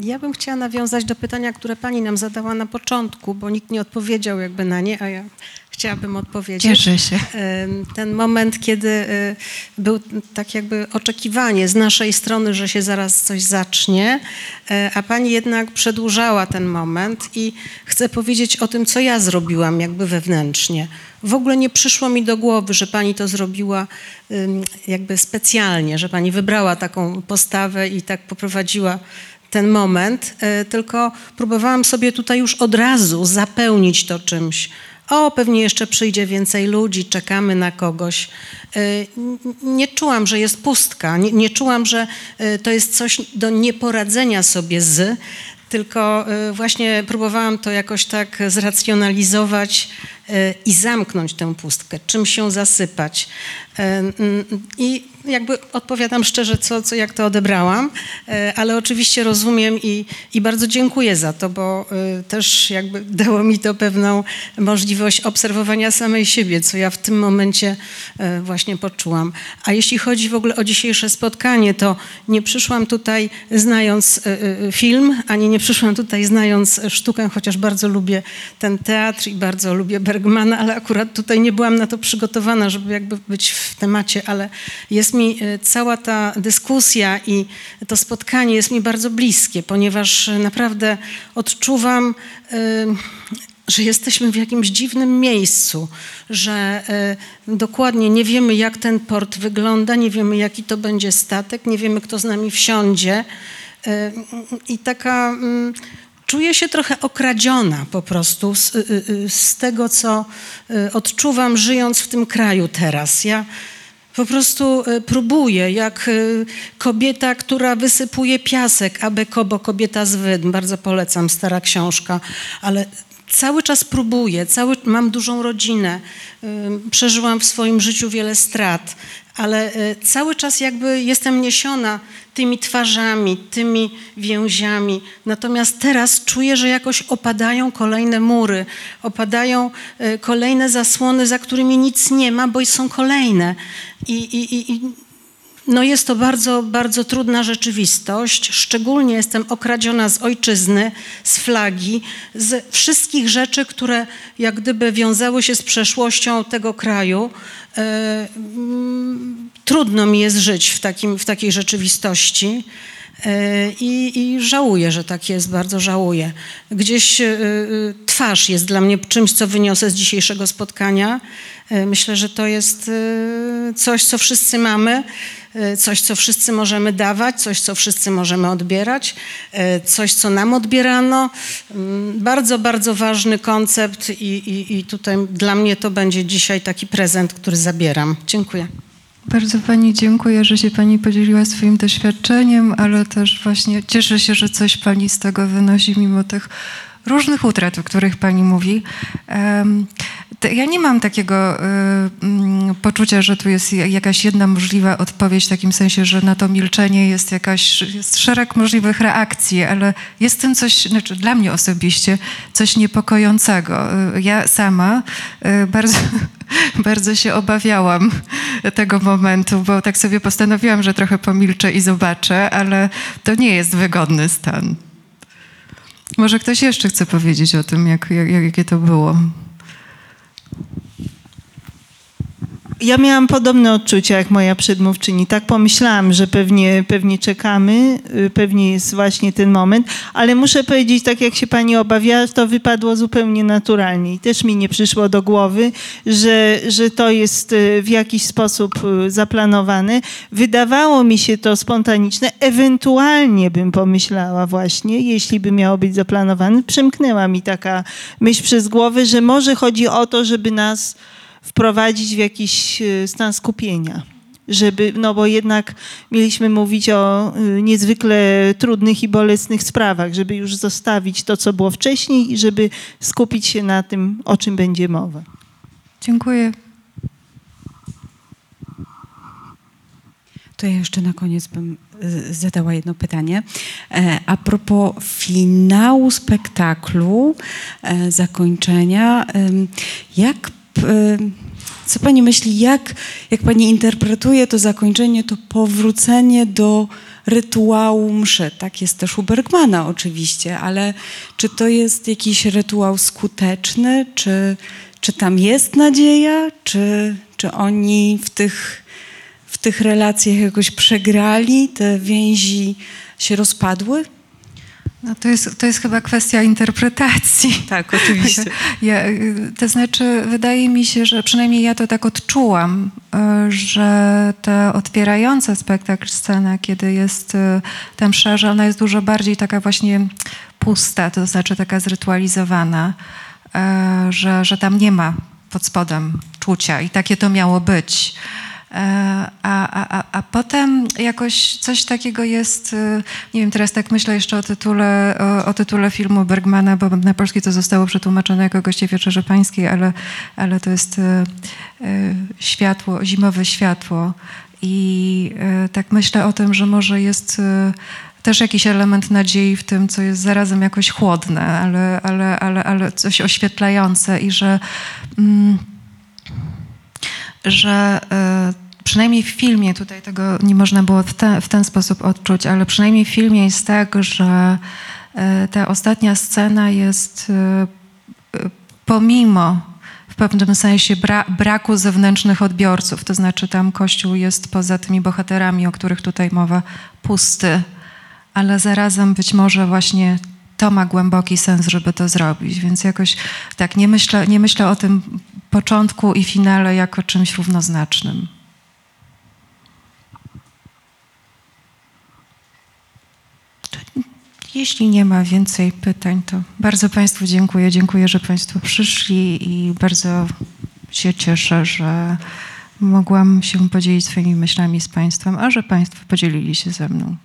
Ja bym chciała nawiązać do pytania, które pani nam zadała na początku, bo nikt nie odpowiedział jakby na nie, a ja chciałabym odpowiedzieć. Cieszę się. Ten moment, kiedy y, był tak jakby oczekiwanie z naszej strony, że się zaraz coś zacznie, y, a pani jednak przedłużała ten moment i chcę powiedzieć o tym, co ja zrobiłam jakby wewnętrznie. W ogóle nie przyszło mi do głowy, że pani to zrobiła jakby specjalnie, że pani wybrała taką postawę i tak poprowadziła ten moment, y, tylko próbowałam sobie tutaj już od razu zapełnić to czymś. O, pewnie jeszcze przyjdzie więcej ludzi, czekamy na kogoś. N- Nie czułam, że jest pustka, nie, nie czułam, że y, to jest coś do nieporadzenia sobie z, tylko właśnie próbowałam to jakoś tak zracjonalizować i zamknąć tę pustkę, czym się zasypać. Mm, I jakby odpowiadam szczerze, co, co, jak to odebrałam, y, ale oczywiście rozumiem i, i bardzo dziękuję za to, bo y, też jakby dało mi to pewną możliwość obserwowania samej siebie, co ja w tym momencie właśnie poczułam. A jeśli chodzi w ogóle o dzisiejsze spotkanie, to nie przyszłam tutaj znając film, ani nie przyszłam tutaj znając sztukę, chociaż bardzo lubię ten teatr i bardzo lubię Bergmana, ale akurat tutaj nie byłam na to przygotowana, żeby jakby być w temacie, ale jest mi y, cała ta dyskusja i to spotkanie jest mi bardzo bliskie, ponieważ y, naprawdę odczuwam, y, że jesteśmy w jakimś dziwnym miejscu, że dokładnie nie wiemy, jak ten port wygląda, nie wiemy, jaki to będzie statek, nie wiemy, kto z nami wsiądzie. I taka mm, czuję się trochę okradziona po prostu z, y, y, z tego, co y, odczuwam, żyjąc w tym kraju teraz. Ja po prostu y, próbuję, jak y, kobieta, która wysypuje piasek, aby kobo kobieta z Wydm. Bardzo polecam, stara książka, ale cały czas próbuję, cały, mam dużą rodzinę, y, przeżyłam w swoim życiu wiele strat, ale y, cały czas jakby jestem niesiona tymi twarzami, tymi więziami. Natomiast teraz czuję, że jakoś opadają kolejne mury, opadają y, kolejne zasłony, za którymi nic nie ma, bo są kolejne. I, i, i no jest to bardzo, bardzo trudna rzeczywistość. Szczególnie jestem okradziona z ojczyzny, z flagi, z wszystkich rzeczy, które jak gdyby wiązały się z przeszłością tego kraju. E, mm, Trudno mi jest żyć w, takim, w takiej rzeczywistości. E, I, I żałuję, że tak jest, bardzo żałuję. Gdzieś e, e, twarz jest dla mnie czymś, co wyniosę z dzisiejszego spotkania. Myślę, że to jest coś, co wszyscy mamy, coś, co wszyscy możemy dawać, coś, co wszyscy możemy odbierać, coś, co nam odbierano. Mm, Bardzo, bardzo ważny koncept i, i, i tutaj dla mnie to będzie dzisiaj taki prezent, który zabieram. Dziękuję. Bardzo Pani dziękuję, że się Pani podzieliła swoim doświadczeniem, ale też właśnie cieszę się, że coś Pani z tego wynosi, mimo tych różnych utrat, o których Pani mówi. To Ja nie mam takiego y, mm, poczucia, że tu jest jakaś jedna możliwa odpowiedź, w takim sensie, że na to milczenie jest jakaś, jest szereg możliwych reakcji, ale jest w tym coś, znaczy dla mnie osobiście, coś niepokojącego. Y, Ja sama y, bardzo, [LAUGHS] bardzo się obawiałam tego momentu, bo tak sobie postanowiłam, że trochę pomilczę i zobaczę, ale to nie jest wygodny stan. Może ktoś jeszcze chce powiedzieć o tym, jak, jak, jakie to było? Ja miałam podobne odczucia jak moja przedmówczyni. Tak pomyślałam, że pewnie, pewnie czekamy, y, pewnie jest właśnie ten moment, ale muszę powiedzieć, tak jak się pani obawiała, to wypadło zupełnie naturalnie i też mi nie przyszło do głowy, że, że to jest y, w jakiś sposób y, zaplanowane. Wydawało mi się to spontaniczne, ewentualnie bym pomyślała właśnie, jeśli by miało być zaplanowane, przemknęła mi taka myśl przez głowę, że może chodzi o to, żeby nas wprowadzić w jakiś e, stan skupienia. Żeby, no bo jednak mieliśmy mówić o y, niezwykle trudnych i bolesnych sprawach, żeby już zostawić to, co było wcześniej i żeby skupić się na tym, o czym będzie mowa. Dziękuję. To ja jeszcze na koniec bym y, zadała jedno pytanie. E, A propos finału spektaklu, e, zakończenia, jak, co pani myśli, jak, jak pani interpretuje to zakończenie, to powrócenie do rytuału mszy? Tak jest też u Bergmana oczywiście, ale czy to jest jakiś rytuał skuteczny, czy, czy tam jest nadzieja, czy, czy oni w tych w tych relacjach jakoś przegrali, te więzi się rozpadły? No to, jest, to jest chyba kwestia interpretacji. [LAUGHS] Tak, oczywiście. Ja, to znaczy, wydaje mi się, że przynajmniej ja to tak odczułam, y, że ta otwierająca spektakl scena, kiedy jest y, tam msza, ona jest dużo bardziej taka właśnie pusta, to znaczy taka zrytualizowana, y, że, że tam nie ma pod spodem czucia i takie to miało być. E, A, a, a, a potem jakoś coś takiego jest, e, nie wiem, teraz tak myślę jeszcze o tytule, o, o tytule filmu Bergmana, bo na polski to zostało przetłumaczone jako Goście Wieczerzy Pańskiej, ale, ale to jest e, e, światło, zimowe światło. I tak myślę o tym, że może jest też jakiś element nadziei w tym, co jest zarazem jakoś chłodne, ale, ale, ale, ale coś oświetlające i że... Mm, że y, przynajmniej w filmie, tutaj tego nie można było w, te, w ten sposób odczuć, ale przynajmniej w filmie jest tak, że y, ta ostatnia scena jest y, y, pomimo w pewnym sensie bra, braku zewnętrznych odbiorców, to znaczy tam Kościół jest poza tymi bohaterami, o których tutaj mowa, pusty, ale zarazem być może właśnie to ma głęboki sens, żeby to zrobić. Więc jakoś tak, nie myślę, nie myślę o tym początku i finale jako czymś równoznacznym. Jeśli nie ma więcej pytań, to bardzo Państwu dziękuję. Dziękuję, że Państwo przyszli i bardzo się cieszę, że mogłam się podzielić swoimi myślami z Państwem, a że Państwo podzielili się ze mną.